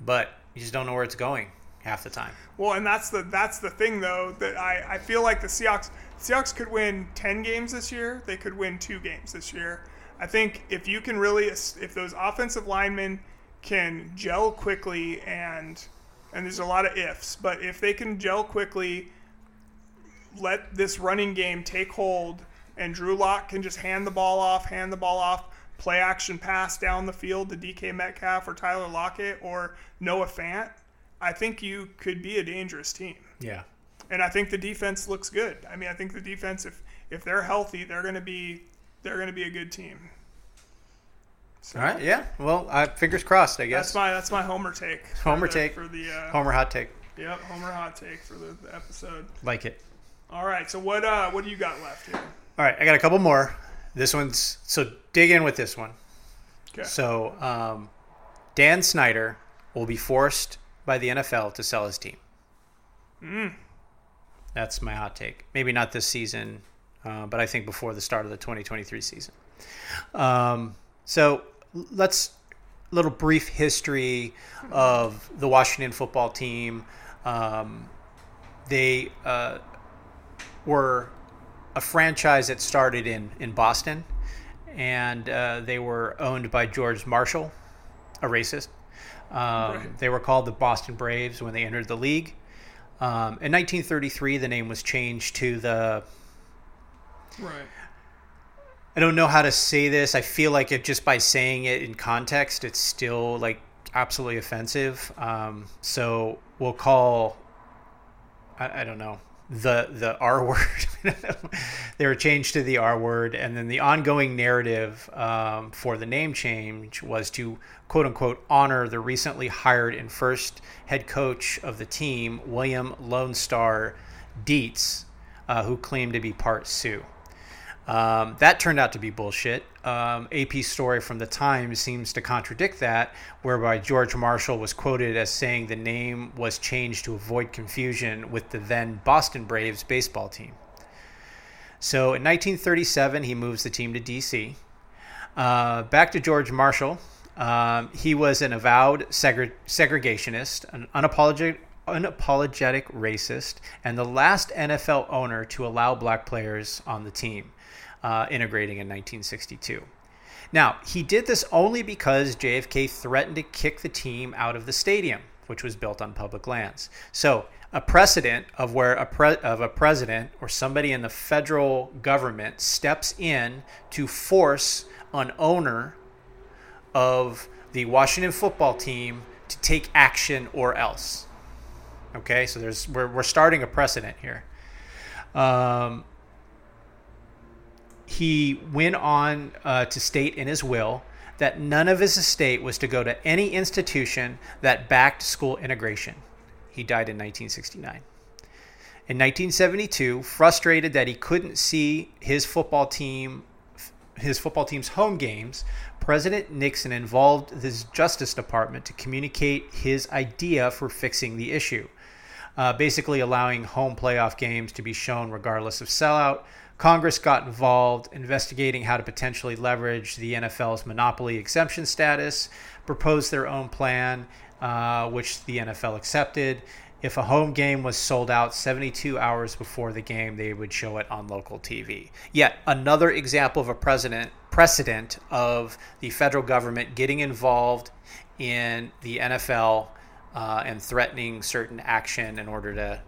But you just don't know where it's going half the time. Well, and that's the that's the thing though that I, I feel like the Seahawks Seahawks could win ten games this year. They could win two games this year. I think if you can really if those offensive linemen can gel quickly and and there's a lot of ifs, but if they can gel quickly, let this running game take hold, and Drew Lock can just hand the ball off, hand the ball off, play action pass down the field to DK Metcalf or Tyler Lockett or Noah Fant I think you could be a dangerous team. Yeah. And I think the defense looks good. I mean, I think the defense, if if they're healthy, they're going to be they're going to be a good team. So, All right. Yeah. Well, uh, fingers crossed. I guess that's my that's my homer take. Homer the, take for the uh, homer hot take. Yep, homer hot take for the, the episode. Like it. All right. So what uh what do you got left here? All right, I got a couple more. This one's so dig in with this one. Okay. So um, Dan Snyder will be forced by the NFL to sell his team. Mm. That's my hot take. Maybe not this season, uh, but I think before the start of the 2023 season. Um, so let's little brief history of the Washington football team. Um, they uh, were a franchise that started in in Boston, and uh, they were owned by George Marshall, a racist. Um, right. They were called the Boston Braves when they entered the league. Um, in 1933, the name was changed to the. Right. I don't know how to say this. I feel like it just by saying it in context, it's still like absolutely offensive. Um, so we'll call. I, I, don't know. The the R word. they were changed to the R word, and then the ongoing narrative um, for the name change was to quote unquote honor the recently hired and first head coach of the team, William Lone Star Dietz, uh, who claimed to be part Sioux. Um, that turned out to be bullshit. Um, AP story from the Times seems to contradict that, whereby George Marshall was quoted as saying the name was changed to avoid confusion with the then Boston Braves baseball team. So in 1937, he moves the team to DC. Uh, back to George Marshall. Um, he was an avowed segre- segregationist, an unapologetic, unapologetic racist, and the last NFL owner to allow black players on the team uh, integrating in 1962. Now, he did this only because JFK threatened to kick the team out of the stadium, which was built on public lands. So, a precedent of where a pre- of a president or somebody in the federal government steps in to force an owner of the Washington football team to take action or else. Okay, so there's we're, we're starting a precedent here. Um, he went on uh, to state in his will that none of his estate was to go to any institution that backed school integration. He died in 1969. In 1972, frustrated that he couldn't see his football team his football team's home games, President Nixon involved his Justice Department to communicate his idea for fixing the issue, uh, basically allowing home playoff games to be shown regardless of sellout, Congress got involved investigating how to potentially leverage the NFL's monopoly exemption status, proposed their own plan, uh, which the NFL accepted. If a home game was sold out 72 hours before the game, they would show it on local TV. Yet another example of a precedent precedent of the federal government getting involved in the NFL uh, and threatening certain action in order to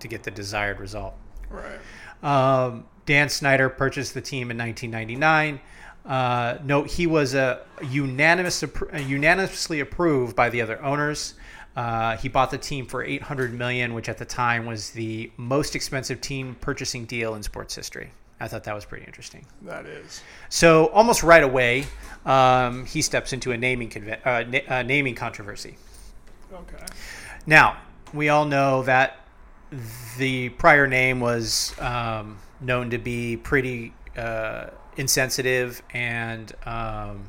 to get the desired result. Right. Um, Dan Snyder purchased the team in 1999. Uh, note he was a unanimous, unanimously approved by the other owners. Uh, he bought the team for 800 million, which at the time was the most expensive team purchasing deal in sports history. I thought that was pretty interesting. That is. So almost right away, um, he steps into a naming uh, na- uh, naming controversy. Okay. Now we all know that the prior name was um, known to be pretty uh, insensitive and um,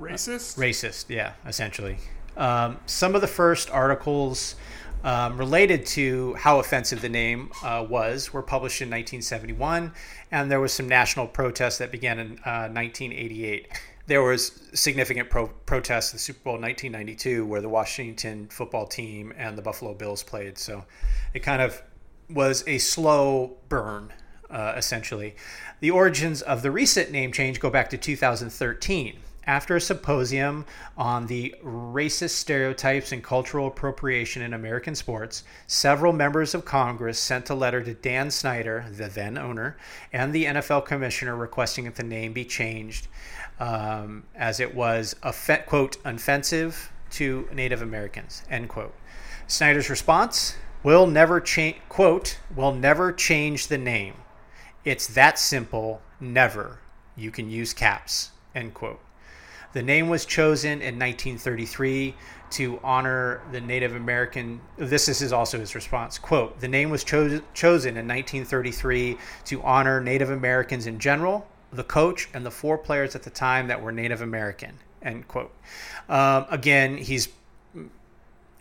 racist. Racist, yeah, essentially. Um, some of the first articles um, related to how offensive the name uh, was were published in 1971, and there was some national protests that began in uh, 1988. There was significant pro- protests in the Super Bowl 1992, where the Washington football team and the Buffalo Bills played. So it kind of was a slow burn, uh, essentially. The origins of the recent name change go back to 2013. After a symposium on the racist stereotypes and cultural appropriation in American sports, several members of Congress sent a letter to Dan Snyder, the then owner, and the NFL commissioner requesting that the name be changed um, as it was, a quote, offensive to Native Americans, end quote. Snyder's response We'll never change, quote, we'll never change the name. It's that simple, never. You can use caps, end quote. The name was chosen in 1933 to honor the Native American. This is also his response. Quote The name was cho- chosen in 1933 to honor Native Americans in general, the coach, and the four players at the time that were Native American. End quote. Um, again, he's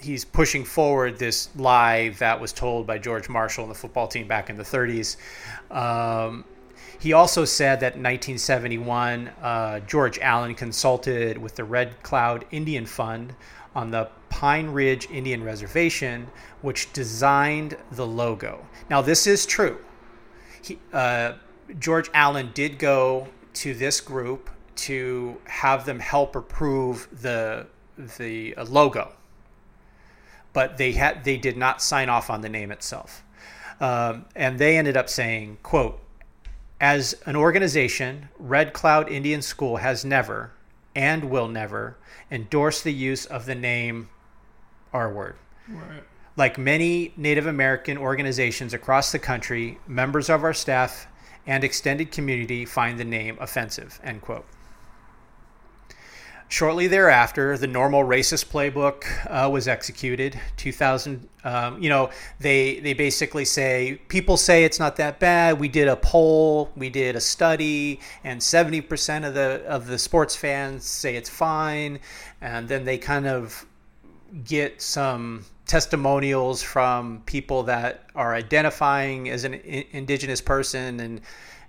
he's pushing forward this lie that was told by George Marshall and the football team back in the 30s. Um, he also said that in 1971, uh, George Allen consulted with the Red Cloud Indian Fund on the Pine Ridge Indian Reservation, which designed the logo. Now, this is true. He, uh, George Allen did go to this group to have them help approve the the uh, logo but they had they did not sign off on the name itself. Um, and they ended up saying, "quote As an organization, Red Cloud Indian School has never and will never endorse the use of the name R word." Right. Like many Native American organizations across the country, members of our staff and extended community find the name offensive. End quote. Shortly thereafter, the normal racist playbook uh, was executed. 2000, um, you know, they they basically say people say it's not that bad. We did a poll, we did a study, and 70% of the of the sports fans say it's fine. And then they kind of get some testimonials from people that are identifying as an indigenous person and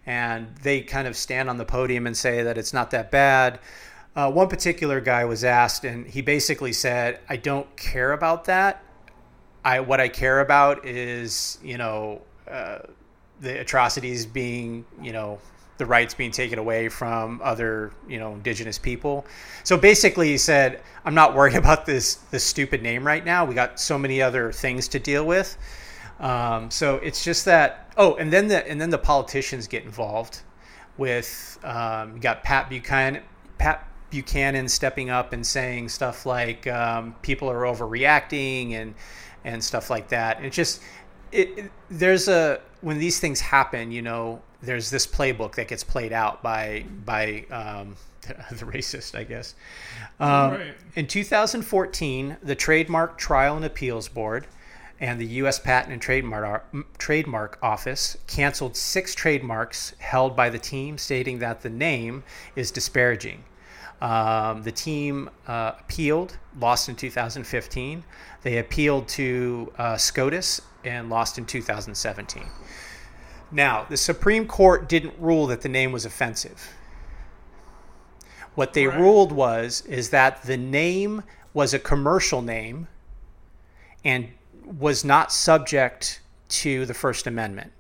and they kind of stand on the podium and say that it's not that bad. Uh, one particular guy was asked, and he basically said, "I don't care about that. I what I care about is you know uh, the atrocities being you know the rights being taken away from other you know indigenous people." So basically, he said, "I'm not worried about this this stupid name right now. We got so many other things to deal with." Um, so it's just that. Oh, and then the and then the politicians get involved with. Um, you got Pat Buchanan. Pat Buchanan stepping up and saying stuff like um, people are overreacting and and stuff like that. It just it, it, there's a when these things happen, you know, there's this playbook that gets played out by by um, the racist, I guess. Um, right. In 2014, the Trademark Trial and Appeals Board and the U.S. Patent and Trademark, Trademark Office canceled six trademarks held by the team, stating that the name is disparaging. Um, the team uh, appealed, lost in 2015. They appealed to uh, SCOTUS and lost in 2017. Now, the Supreme Court didn't rule that the name was offensive. What they right. ruled was is that the name was a commercial name and was not subject to the First Amendment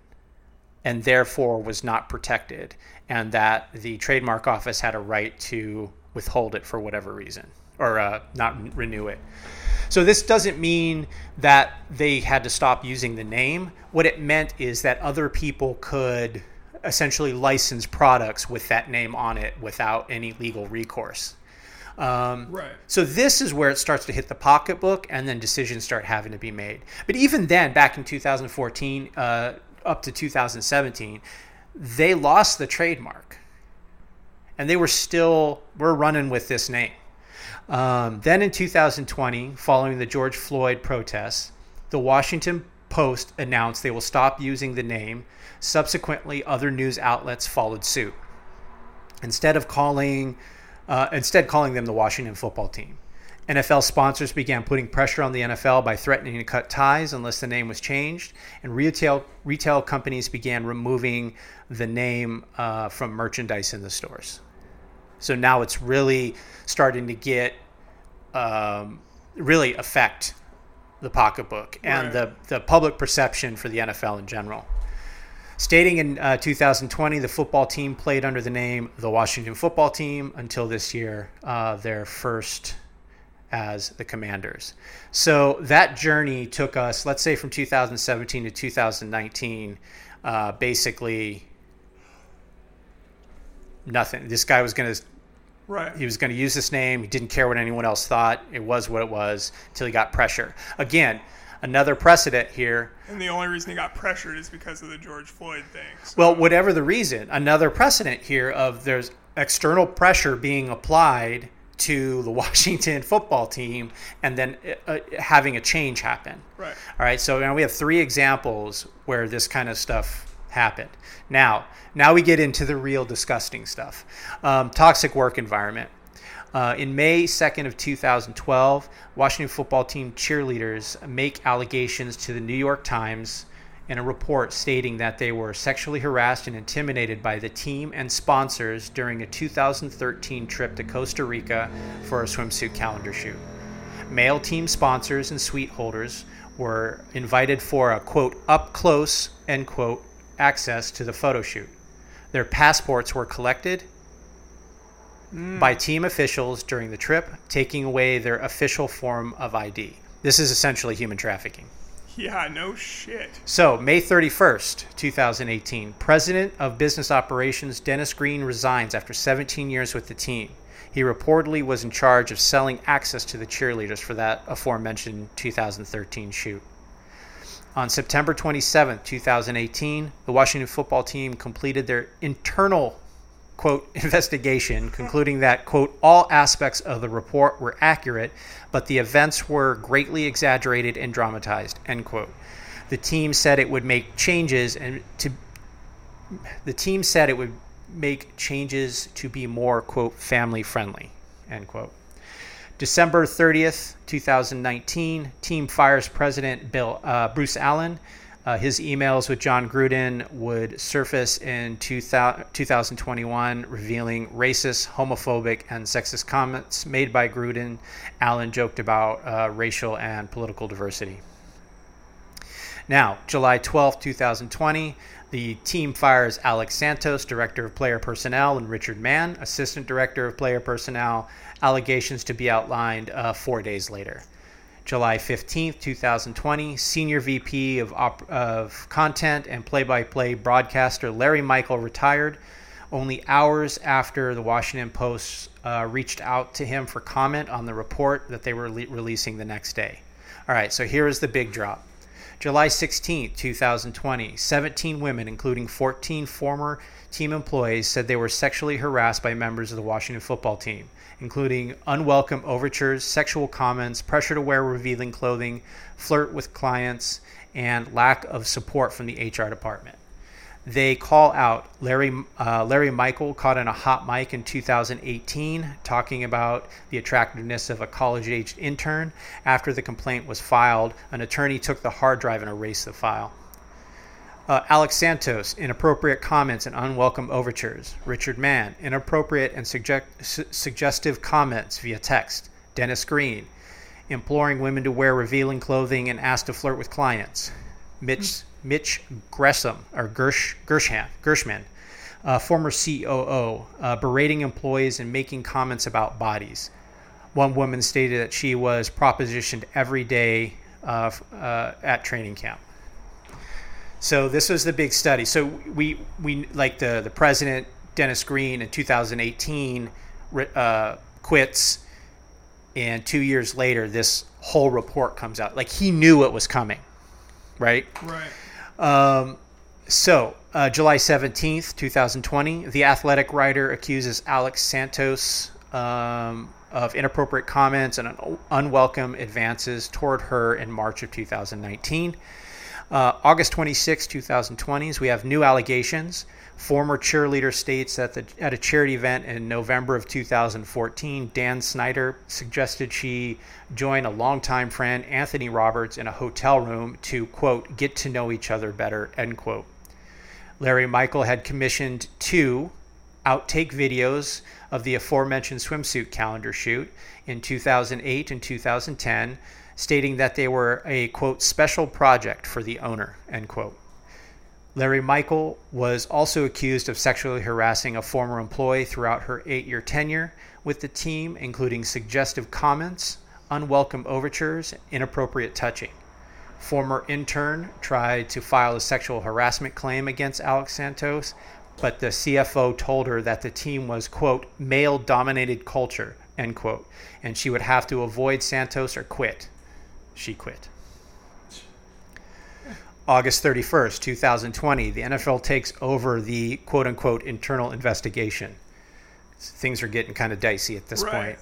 and therefore was not protected and that the trademark office had a right to withhold it for whatever reason or uh, not renew it. So this doesn't mean that they had to stop using the name. What it meant is that other people could essentially license products with that name on it without any legal recourse. Um, right. So this is where it starts to hit the pocketbook, and then decisions start having to be made. But even then, back in 2014 uh, up to 2017, they lost the trademark and they were still we're running with this name. Um, then in 2020, following the George Floyd protests, the Washington Post announced they will stop using the name. Subsequently, other news outlets followed suit. Instead of calling, uh, instead calling them the Washington Football Team. NFL sponsors began putting pressure on the NFL by threatening to cut ties unless the name was changed, and retail retail companies began removing the name uh, from merchandise in the stores. So now it's really starting to get um, really affect the pocketbook and right. the, the public perception for the NFL in general. Stating in uh, 2020, the football team played under the name the Washington Football Team until this year, uh, their first as the Commanders. So that journey took us, let's say, from 2017 to 2019, uh, basically nothing. This guy was going to Right. He was going to use this name. He didn't care what anyone else thought. It was what it was until he got pressure. Again, another precedent here. And the only reason he got pressured is because of the George Floyd thing. So. Well, whatever the reason, another precedent here of there's external pressure being applied to the Washington football team and then uh, having a change happen. Right. All right. So now we have three examples where this kind of stuff happened. Now, now we get into the real disgusting stuff. Um, toxic work environment. Uh, in May 2nd of 2012, Washington football team cheerleaders make allegations to the New York Times in a report stating that they were sexually harassed and intimidated by the team and sponsors during a 2013 trip to Costa Rica for a swimsuit calendar shoot. Male team sponsors and suite holders were invited for a quote up close end quote access to the photo shoot. Their passports were collected mm. by team officials during the trip, taking away their official form of ID. This is essentially human trafficking. Yeah, no shit. So, May 31st, 2018, President of Business Operations Dennis Green resigns after 17 years with the team. He reportedly was in charge of selling access to the cheerleaders for that aforementioned 2013 shoot. On September 27, 2018, the Washington football team completed their internal quote investigation concluding that quote all aspects of the report were accurate but the events were greatly exaggerated and dramatized end quote. The team said it would make changes and to the team said it would make changes to be more quote family friendly end quote december 30th 2019 team fires president bill uh, bruce allen uh, his emails with Jon Gruden would surface in 2000, 2021, revealing racist, homophobic, and sexist comments made by Gruden. Allen joked about uh, racial and political diversity. Now, July 12, 2020, the team fires Alex Santos, Director of Player Personnel, and Richard Mann, Assistant Director of Player Personnel, allegations to be outlined uh, four days later. July 15th, 2020, Senior VP of, op- of Content and play by play broadcaster Larry Michael retired only hours after the Washington Post uh, reached out to him for comment on the report that they were le- releasing the next day. All right, so here is the big drop. July 16, 2020, 17 women, including 14 former team employees, said they were sexually harassed by members of the Washington football team, including unwelcome overtures, sexual comments, pressure to wear revealing clothing, flirt with clients, and lack of support from the HR department. They call out Larry uh, Larry Michael caught in a hot mic in 2018 talking about the attractiveness of a college-aged intern. After the complaint was filed, an attorney took the hard drive and erased the file. Uh, Alex Santos, inappropriate comments and unwelcome overtures. Richard Mann, inappropriate and suggest- su- suggestive comments via text. Dennis Green, imploring women to wear revealing clothing and asked to flirt with clients. Mitch Mitch Gresham or Gersh, Gershman, uh, former COO, uh, berating employees and making comments about bodies. One woman stated that she was propositioned every day uh, uh at training camp. So this was the big study. So we we like the the president Dennis Green in 2018 uh, quits, and two years later this whole report comes out. Like he knew it was coming, right? Right. Um, so, uh, July 17th, 2020, the athletic writer accuses Alex Santos um, of inappropriate comments and un- unwelcome advances toward her in March of 2019. Uh, August 26, 2020, we have new allegations. Former cheerleader states that the, at a charity event in November of 2014, Dan Snyder suggested she join a longtime friend, Anthony Roberts, in a hotel room to, quote, get to know each other better, end quote. Larry Michael had commissioned two outtake videos of the aforementioned swimsuit calendar shoot in 2008 and 2010, stating that they were a, quote, special project for the owner, end quote. Larry Michael was also accused of sexually harassing a former employee throughout her eight year tenure with the team, including suggestive comments, unwelcome overtures, inappropriate touching. Former intern tried to file a sexual harassment claim against Alex Santos, but the CFO told her that the team was, quote, male dominated culture, end quote, and she would have to avoid Santos or quit. She quit. August 31st, 2020, the NFL takes over the quote unquote internal investigation. Things are getting kind of dicey at this Right. point.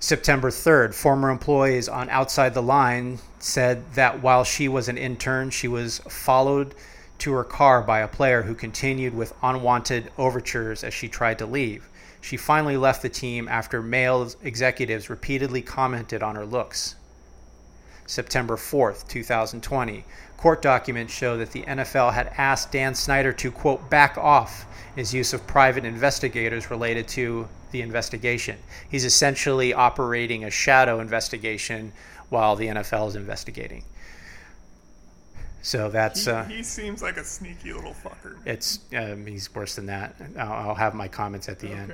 September 3rd, former employees on Outside the Line said that while she was an intern, she was followed to her car by a player who continued with unwanted overtures as she tried to leave. She finally left the team after male executives repeatedly commented on her looks. September 4th, 2020. Court documents show that the NFL had asked Dan Snyder to, quote, back off his use of private investigators related to the investigation. He's essentially operating a shadow investigation while the NFL is investigating. So that's He, uh, he seems like a sneaky little fucker. it's um, he's worse than that. I'll, I'll have my comments at the end.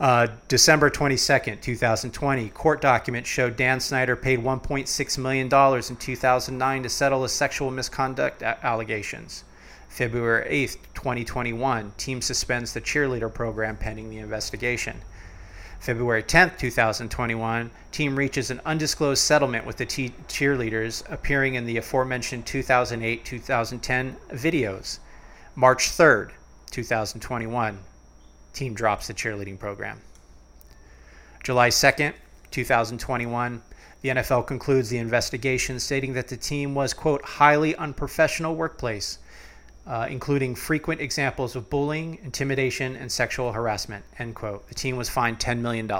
Uh, December 22nd, 2020, court documents show Dan Snyder paid $1.6 million in 2009 to settle his sexual misconduct a- allegations. February 8th, 2021, team suspends the cheerleader program pending the investigation. February 10th, 2021, team reaches an undisclosed settlement with the cheerleaders appearing in the aforementioned 2008-2010 videos. March 3rd, 2021, team drops the cheerleading program. July 2nd, 2021, the NFL concludes the investigation, stating that the team was, quote, highly unprofessional workplace, uh, including frequent examples of bullying, intimidation, and sexual harassment, end quote. The team was fined $10 million.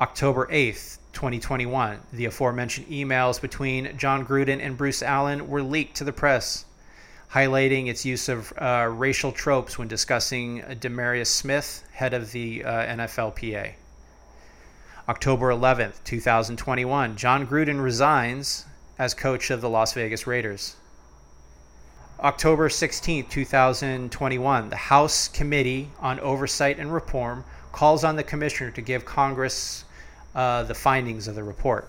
October 8th, 2021, the aforementioned emails between Jon Gruden and Bruce Allen were leaked to the press, highlighting its use of uh, racial tropes when discussing DeMaurice Smith, head of the uh, NFLPA. October 11th, 2021, Jon Gruden resigns as coach of the Las Vegas Raiders. October 16, 2021, the House Committee on Oversight and Reform calls on the commissioner to give Congress uh, the findings of the report.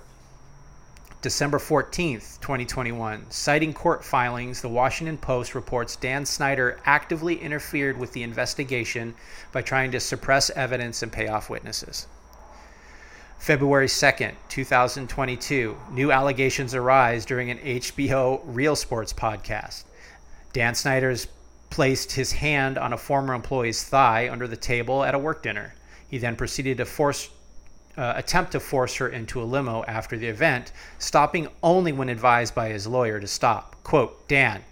December 14, 2021, citing court filings, the Washington Post reports Dan Snyder actively interfered with the investigation by trying to suppress evidence and pay off witnesses. February 2nd, 2022, new allegations arise during an HBO Real Sports podcast. Dan Snyder's placed his hand on a former employee's thigh under the table at a work dinner. He then proceeded to force uh, attempt to force her into a limo after the event, stopping only when advised by his lawyer to stop. Quote, Dan,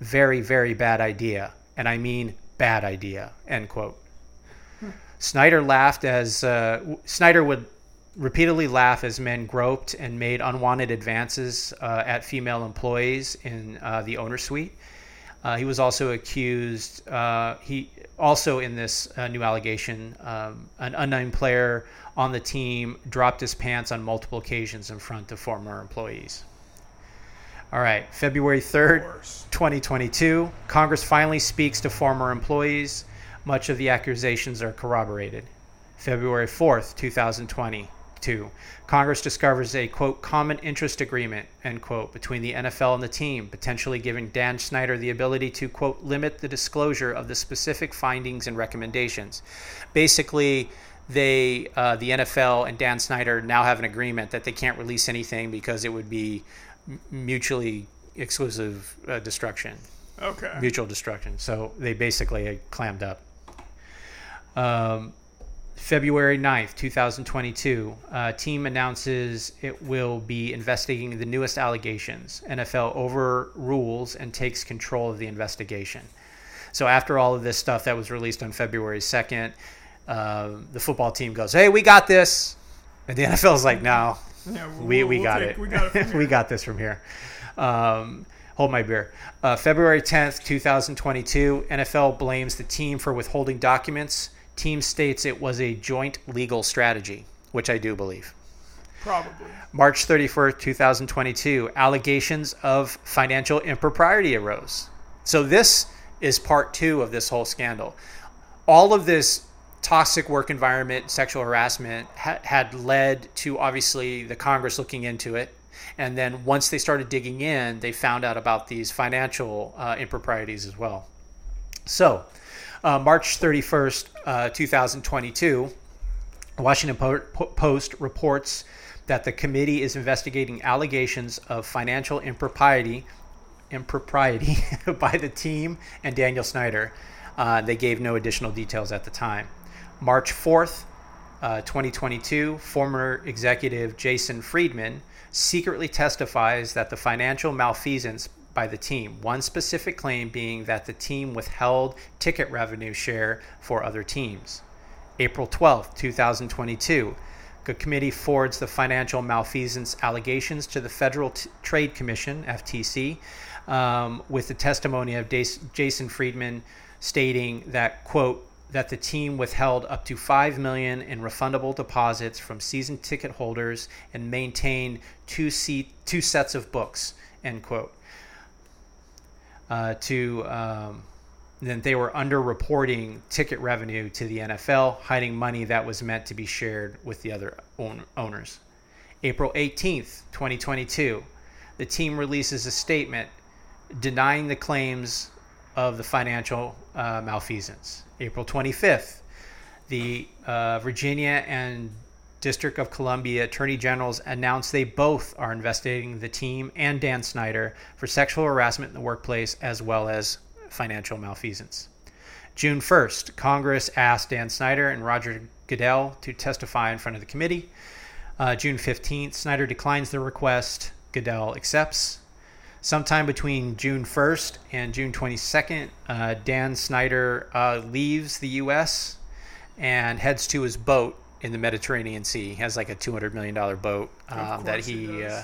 very, very bad idea. And I mean bad idea, end quote. Snyder laughed as uh, Snyder would repeatedly laugh as men groped and made unwanted advances uh, at female employees in uh, the owner suite. Uh, he was also accused. Uh, he also in this uh, new allegation, um, an unnamed player on the team dropped his pants on multiple occasions in front of former employees. All right, February 3rd, 2022, Congress finally speaks to former employees. Much of the accusations are corroborated. February 4th, 2020, Two, Congress discovers a quote common interest agreement end quote between the NFL and the team, potentially giving Dan Snyder the ability to quote limit the disclosure of the specific findings and recommendations. Basically, they uh, the NFL and Dan Snyder now have an agreement that they can't release anything because it would be mutually exclusive uh, destruction. Okay. Mutual destruction. So they basically clammed up. Um, February 9th, 2022, uh, team announces it will be investigating the newest allegations. NFL overrules and takes control of the investigation. So, after all of this stuff that was released on February 2nd, uh, the football team goes, Hey, we got this. And the NFL is like, No, yeah, we'll, we, we, we'll got take, we, got it. we got this from here. Um, hold my beer. Uh, February 10th, 2022, NFL blames the team for withholding documents team states it was a joint legal strategy, which I do believe. Probably. March 31st, 2022, allegations of financial impropriety arose. So this is part two of this whole scandal. All of this toxic work environment, sexual harassment ha- had led to obviously the Congress looking into it. And then once they started digging in, they found out about these financial uh, improprieties as well. So, uh, March 31st, uh, 2022, Washington Post reports that the committee is investigating allegations of financial impropriety impropriety by the team and Daniel Snyder. Uh, they gave no additional details at the time. March 4th, uh, 2022, former executive Jason Friedman secretly testifies that the financial malfeasance by the team. One specific claim being that the team withheld ticket revenue share for other teams. April 12, 2022, the committee forwards the financial malfeasance allegations to the Federal T- Trade Commission, FTC, um, with the testimony of Jason Friedman stating that, quote, that the team withheld up to 5 million in refundable deposits from season ticket holders and maintained two, seat, two sets of books, end quote uh, to um, then they were underreporting ticket revenue to the NFL, hiding money that was meant to be shared with the other own- owners. April 18th, 2022, the team releases a statement denying the claims of the financial uh, malfeasance. April 25th, the uh, Virginia and District of Columbia Attorney Generals announced they both are investigating the team and Dan Snyder for sexual harassment in the workplace as well as financial malfeasance. June 1st, Congress asked Dan Snyder and Roger Goodell to testify in front of the committee. Uh, June 15th, Snyder declines the request. Goodell accepts. Sometime between June 1st and June 22nd, uh, Dan Snyder uh, leaves the U.S. and heads to his boat in the Mediterranean Sea. He has like a $200 million boat um, that he uh,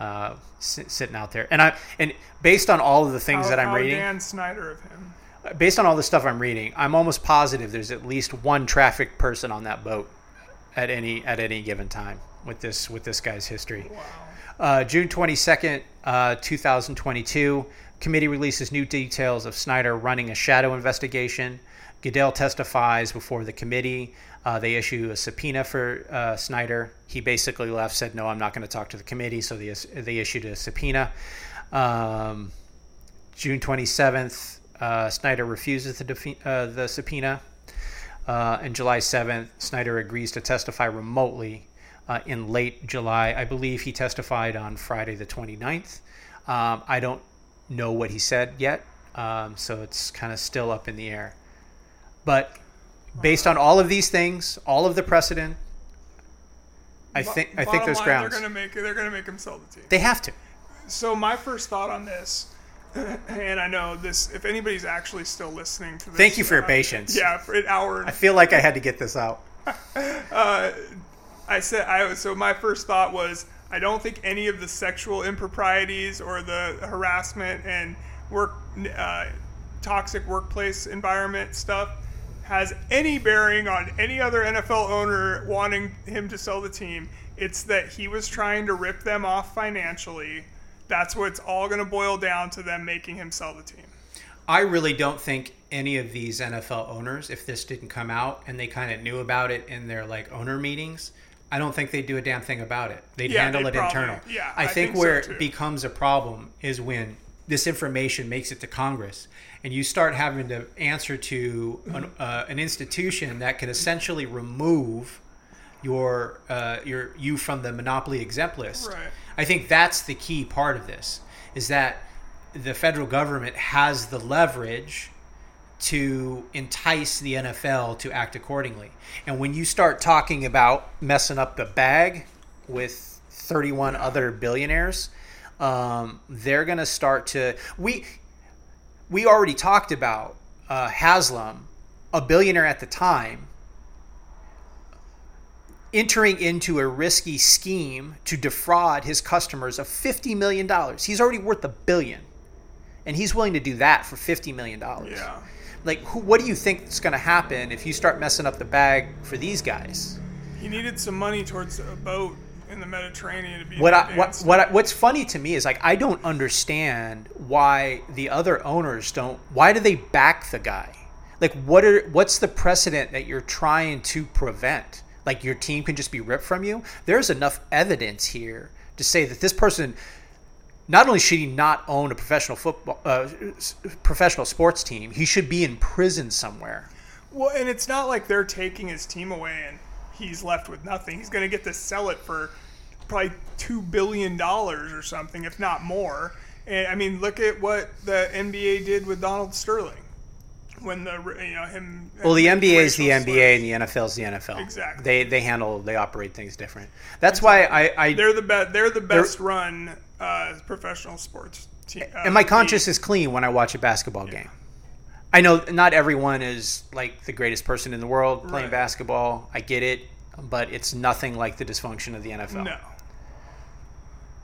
uh, sit, sitting out there. And I and based on all of the things that I'm reading, Dan Snyder of him. based on all the stuff I'm reading, I'm almost positive there's at least one trafficked person on that boat at any at any given time with this with this guy's history. Wow. Uh, June 22nd, uh, 2022, committee releases new details of Snyder running a shadow investigation. Goodell testifies before the committee. Uh, they issue a subpoena for uh, Snyder. He basically left, said, "No, I'm not going to talk to the committee." So they they issued a subpoena. Um, June 27th, uh, Snyder refuses the, defe- uh, the subpoena. Uh, and July 7th, Snyder agrees to testify remotely uh, in late July. I believe he testified on Friday the 29th. Um, I don't know what he said yet, um, so it's kind of still up in the air. But based on all of these things, all of the precedent, I think I think there's line, grounds. They're gonna make they're gonna make him sell the team. They have to. So my first thought on this, and I know this, if anybody's actually still listening to this, Thank you for your uh, patience. Yeah, for an hour. I feel like I had to get this out. I said I so my first thought was I don't think any of the sexual improprieties or the harassment and work uh, toxic workplace environment stuff has any bearing on any other NFL owner wanting him to sell the team. It's that he was trying to rip them off financially. That's what it's all going to boil down to them making him sell the team. I really don't think any of these NFL owners, if this didn't come out and they kind of knew about it in their like owner meetings, I don't think they'd do a damn thing about it. They'd Yeah, handle they'd it probably- internal. yeah, I, I think, think where too. it becomes a problem is when this information makes it to Congress and you start having to answer to an, uh, an institution that can essentially remove your uh, your you from the monopoly exempt list. Right. I think that's the key part of this is that the federal government has the leverage to entice the NFL to act accordingly. And when you start talking about messing up the bag with 31 other billionaires, um, they're going to start to we we already talked about uh, Haslam, a billionaire at the time, entering into a risky scheme to defraud his customers of $50 million. He's already worth a billion. And he's willing to do that for $50 million. Yeah. Like, who, what do you think is going to happen if you start messing up the bag for these guys? He needed some money towards a boat in the Mediterranean to be What I, what what I, what's funny to me is like I don't understand why the other owners don't. Why do they back the guy? Like what are what's the precedent that you're trying to prevent? Like your team can just be ripped from you. There's enough evidence here to say that this person not only should he not own a professional football uh, professional sports team, he should be in prison somewhere. Well, and it's not like they're taking his team away and he's left with nothing. He's going to get to sell it for probably two billion dollars or something, if not more. And I mean, look at what the NBA did with Donald Sterling when the you know him. Well, the NBA is the racial NBA and the NFL is the NFL. Exactly. They they handle they operate things different. That's why I, I They're the best. They're the best run uh, professional sports team. Uh, and my conscience is clean when I watch a basketball game. I know not everyone is like the greatest person in the world playing Right. basketball. I get it, but it's nothing like the dysfunction of the NFL. No.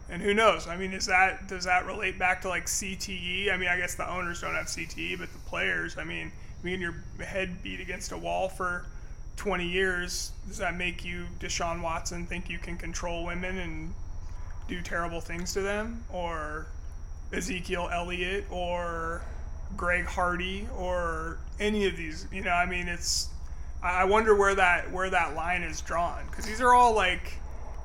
And who knows? I mean, is that does that relate back to like CTE? I mean, I guess the owners don't have CTE, but the players. I mean, being your head beat against a wall for 20 years, does that make you Deshaun Watson think you can control women and do terrible things to them, or Ezekiel Elliott, or Greg Hardy, or any of these? You know, I mean, it's. I wonder where that where that line is drawn because these are all like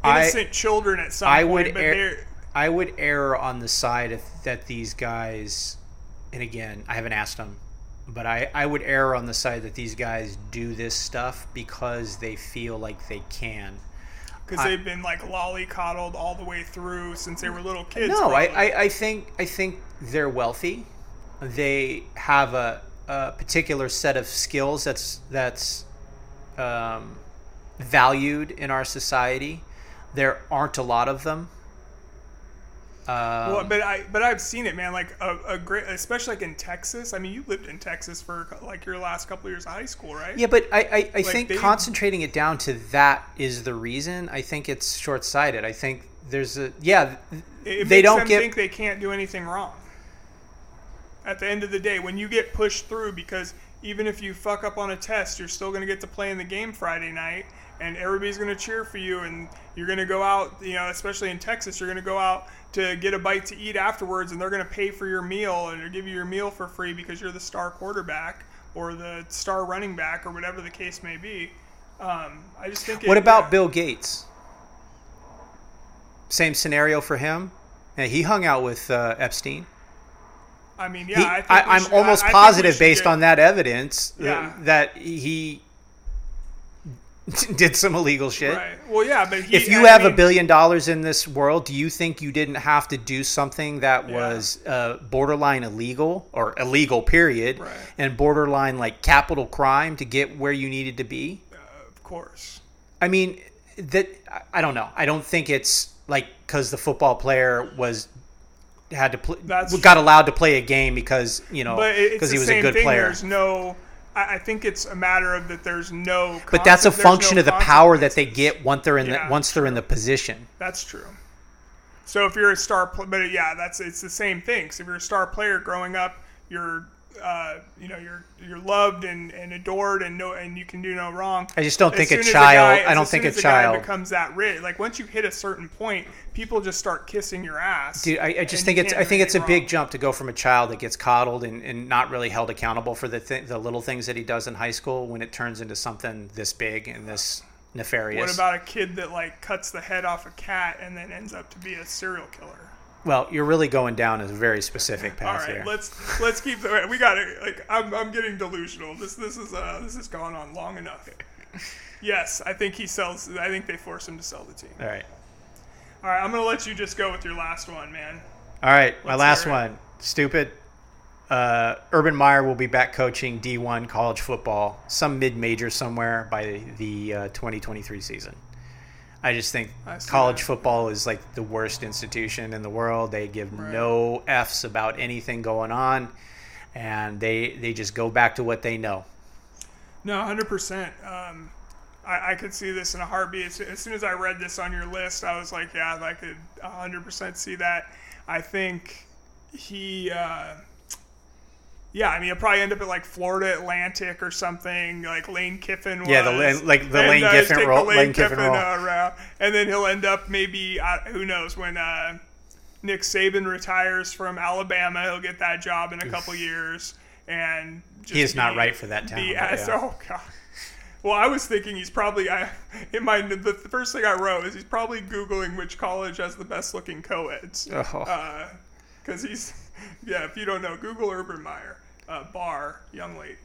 I- innocent children at some I point, would but err, I would err on the side of, that these guys, and again, I haven't asked them, but I, I would err on the side that these guys do this stuff because they feel like they can. because they've been like lollycoddled all the way through since they were little kids. No, I. I, I think I think they're wealthy. They have a, a particular set of skills that's that's um, valued in our society. There aren't a lot of them. Um, Well, but I but I've seen it, man. Like a, a great, especially like in Texas. I mean, you lived in Texas for like your last couple of years of high school, right? yeah, but I, I, I think they- concentrating it down to that is the reason. I think it's short sighted. I think there's a yeah. They don't get think they can't do anything wrong. At the end of the day, when you get pushed through, because even if you fuck up on a test, you're still going to get to play in the game Friday night, and everybody's going to cheer for you, and you're going to go out. You know, especially in Texas, you're going to go out to get a bite to eat afterwards, and they're going to pay for your meal and give you your meal for free because you're the star quarterback or the star running back or whatever the case may be. Um, I just think. What it- about yeah. Bill Gates? Same scenario for him. Yeah, he hung out with uh, Epstein. I mean, yeah, he, I think I, I'm should- almost I- positive based get- on that evidence uh, Yeah. that he did some illegal shit. Right. Well, yeah, but he, If you I have a billion dollars in this world, do you think you didn't have to do something that Yeah. was uh, borderline illegal or illegal, period, Right. and borderline like capital crime to get where you needed to be? of course. I mean, that I- don't know. I don't think it's like because the football player was had to play, That's got allowed to play a game because you know But it- it's because he was a good thing. player. There's no. I I think it's a matter of that. There's no. But that's a function no of the power that they get once they're in Yeah, the once they're in the position. That's true. So if you're a star, but yeah, that's it's the same thing. So if you're a star player growing up, you're, uh, you know, you're you're loved and, and adored and no and you can do no wrong. I just don't As think a child- guy- I don't think a as the guy child- becomes that rich. Like once you hit a certain point, people just start kissing your ass. Dude, I, I just think it's I think it's a anything big jump to go from a child that gets coddled and, and not really held accountable for the th- the little things that he does in high school when it turns into something this big and this nefarious. What about a kid that like cuts the head off a cat and then ends up to be a serial killer? Well, you're really going down a very specific path right, here. let's let's keep the. We got it. Like I'm, I'm getting delusional. This this is uh this has gone on long enough. Yes, I think he sells. I think they force him to sell the team. All right. All right, I'm gonna let you just go with your last one, man. All right, my last one. Stupid. Uh, Urban Meyer will be back coaching D1 college football, some mid-major somewhere by the uh, 2023 season. I just think I college that. football is like the worst institution in the world. They give no f's about anything going on, and they they just go back to what they know. No, 100. percent um, I, I could see this in a heartbeat. As, as soon as I read this on your list, I was like, yeah, I could 100 percent see that. I think he. Uh, yeah, I mean, he'll probably end up at like Florida Atlantic or something, like Lane Kiffin was. Yeah, the like the And, Lane uh, Kiffin the role- Lane, Lane Kiffin Kiffin, role. uh, route. and then he'll end up maybe uh, who knows when uh, Nick Saban retires from Alabama, he'll get that job in a couple years, and just He is not right for that town, be yeah. Oh god. Well, I was thinking he's probably I in my the, the first thing I wrote is he's probably googling which college has the best looking co-eds Oh. because he's yeah. If you don't know, Google Urban Meyer uh, bar young lady.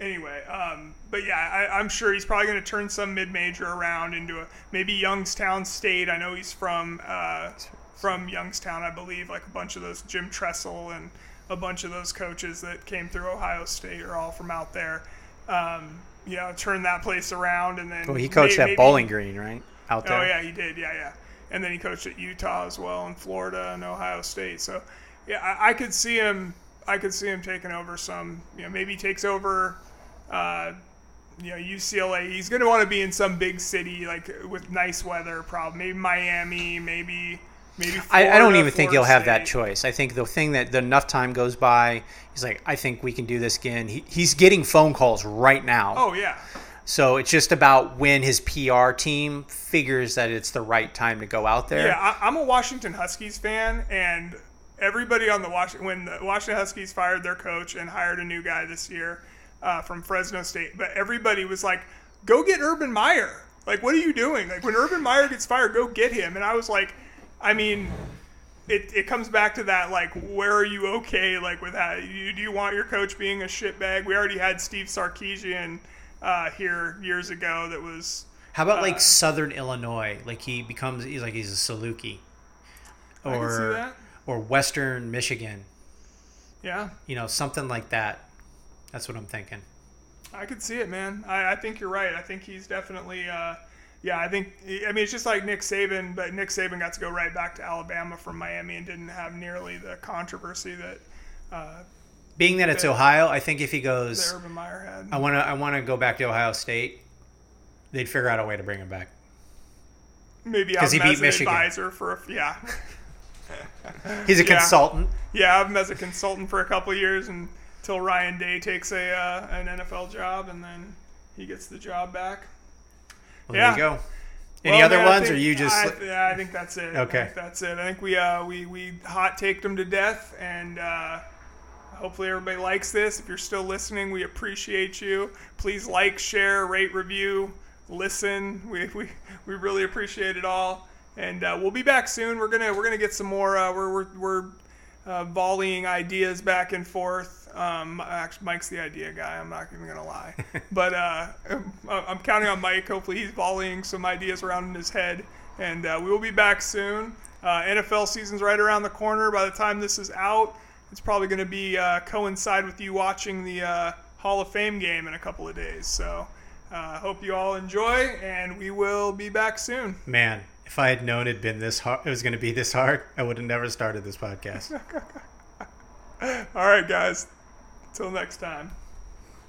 Anyway, um, but yeah, I, I'm sure he's probably going to turn some mid-major around into a maybe Youngstown State. I know he's from uh, from Youngstown, I believe. Like a bunch of those Jim Tressel and a bunch of those coaches that came through Ohio State are all from out there. Um, you know, turn that place around and then. Well, he coached may- at maybe- Bowling Green, right? Out there. Oh yeah, he did. Yeah, yeah. And then he coached at Utah as well, and Florida and Ohio State. So, yeah, I, I could see him. I could see him taking over some. You know, maybe he takes over. Uh, you know, UCLA. He's going to want to be in some big city, like with nice weather. Probably maybe Miami. Maybe maybe. I, I don't Florida, even think he'll have that choice. I think the thing that the enough time goes by, he's like, I think we can do this again. He, he's getting phone calls right now. Oh yeah, So it's just about when his PR team figures that it's the right time to go out there. Yeah, I, I'm a Washington Huskies fan, and everybody on the Washington when the Washington Huskies fired their coach and hired a new guy this year uh, from Fresno State, but everybody was like, "Go get Urban Meyer! Like, what are you doing? Like, when Urban Meyer gets fired, go get him." And I was like, I mean. it, it comes back to that like where are you okay like with that you, do you want your coach being a shitbag we already had steve sarkisian uh, here years ago that was How about Uh, like Southern Illinois? Like he becomes he's like he's a Saluki, I can see or that. Or Western Michigan. yeah You know, something like that. That's what I'm thinking. I could see it, man. I, I think you're right. I think he's definitely, uh, yeah. I think. I mean, it's just like Nick Saban, but Nick Saban got to go right back to Alabama from Miami and didn't have nearly the controversy that uh, Being that it's. Ohio, I think if he goes, Urban Meyer had. I want to I want to go back to Ohio State. They'd figure out a way to bring him back. Maybe 'Cause have he beat Michigan. advisor for a, yeah, He's a Yeah. consultant. yeah. I've him as a consultant for a couple of years until Ryan Day takes a uh, an NFL job and then he gets the job back. Well, Yeah. There you go. Any Well, other man, ones, or you just? I, yeah, I think that's it. I Okay. think that's it. I think we uh, we we hot taked them to death, and uh, hopefully everybody likes this. If you're still listening, we appreciate you. Please like, share, rate, review, listen. We we, we really appreciate it all, and uh, we'll be back soon. We're gonna we're gonna get some more. Uh, we're we're, we're uh, volleying ideas back and forth. Um, actually, Mike's the idea guy. I'm not even gonna lie, but uh, I'm counting on Mike. Hopefully, he's volleying some ideas around in his head, and uh, we will be back soon. Uh, NFL season's right around the corner. By the time this is out, it's probably going to be uh, coincide with you watching the uh, Hall of Fame game in a couple of days. So, uh, hope you all enjoy, and we will be back soon. Man, if I had known it'd been this hard, it was going to be this hard, I would have never started this podcast. All right, guys. Until next time.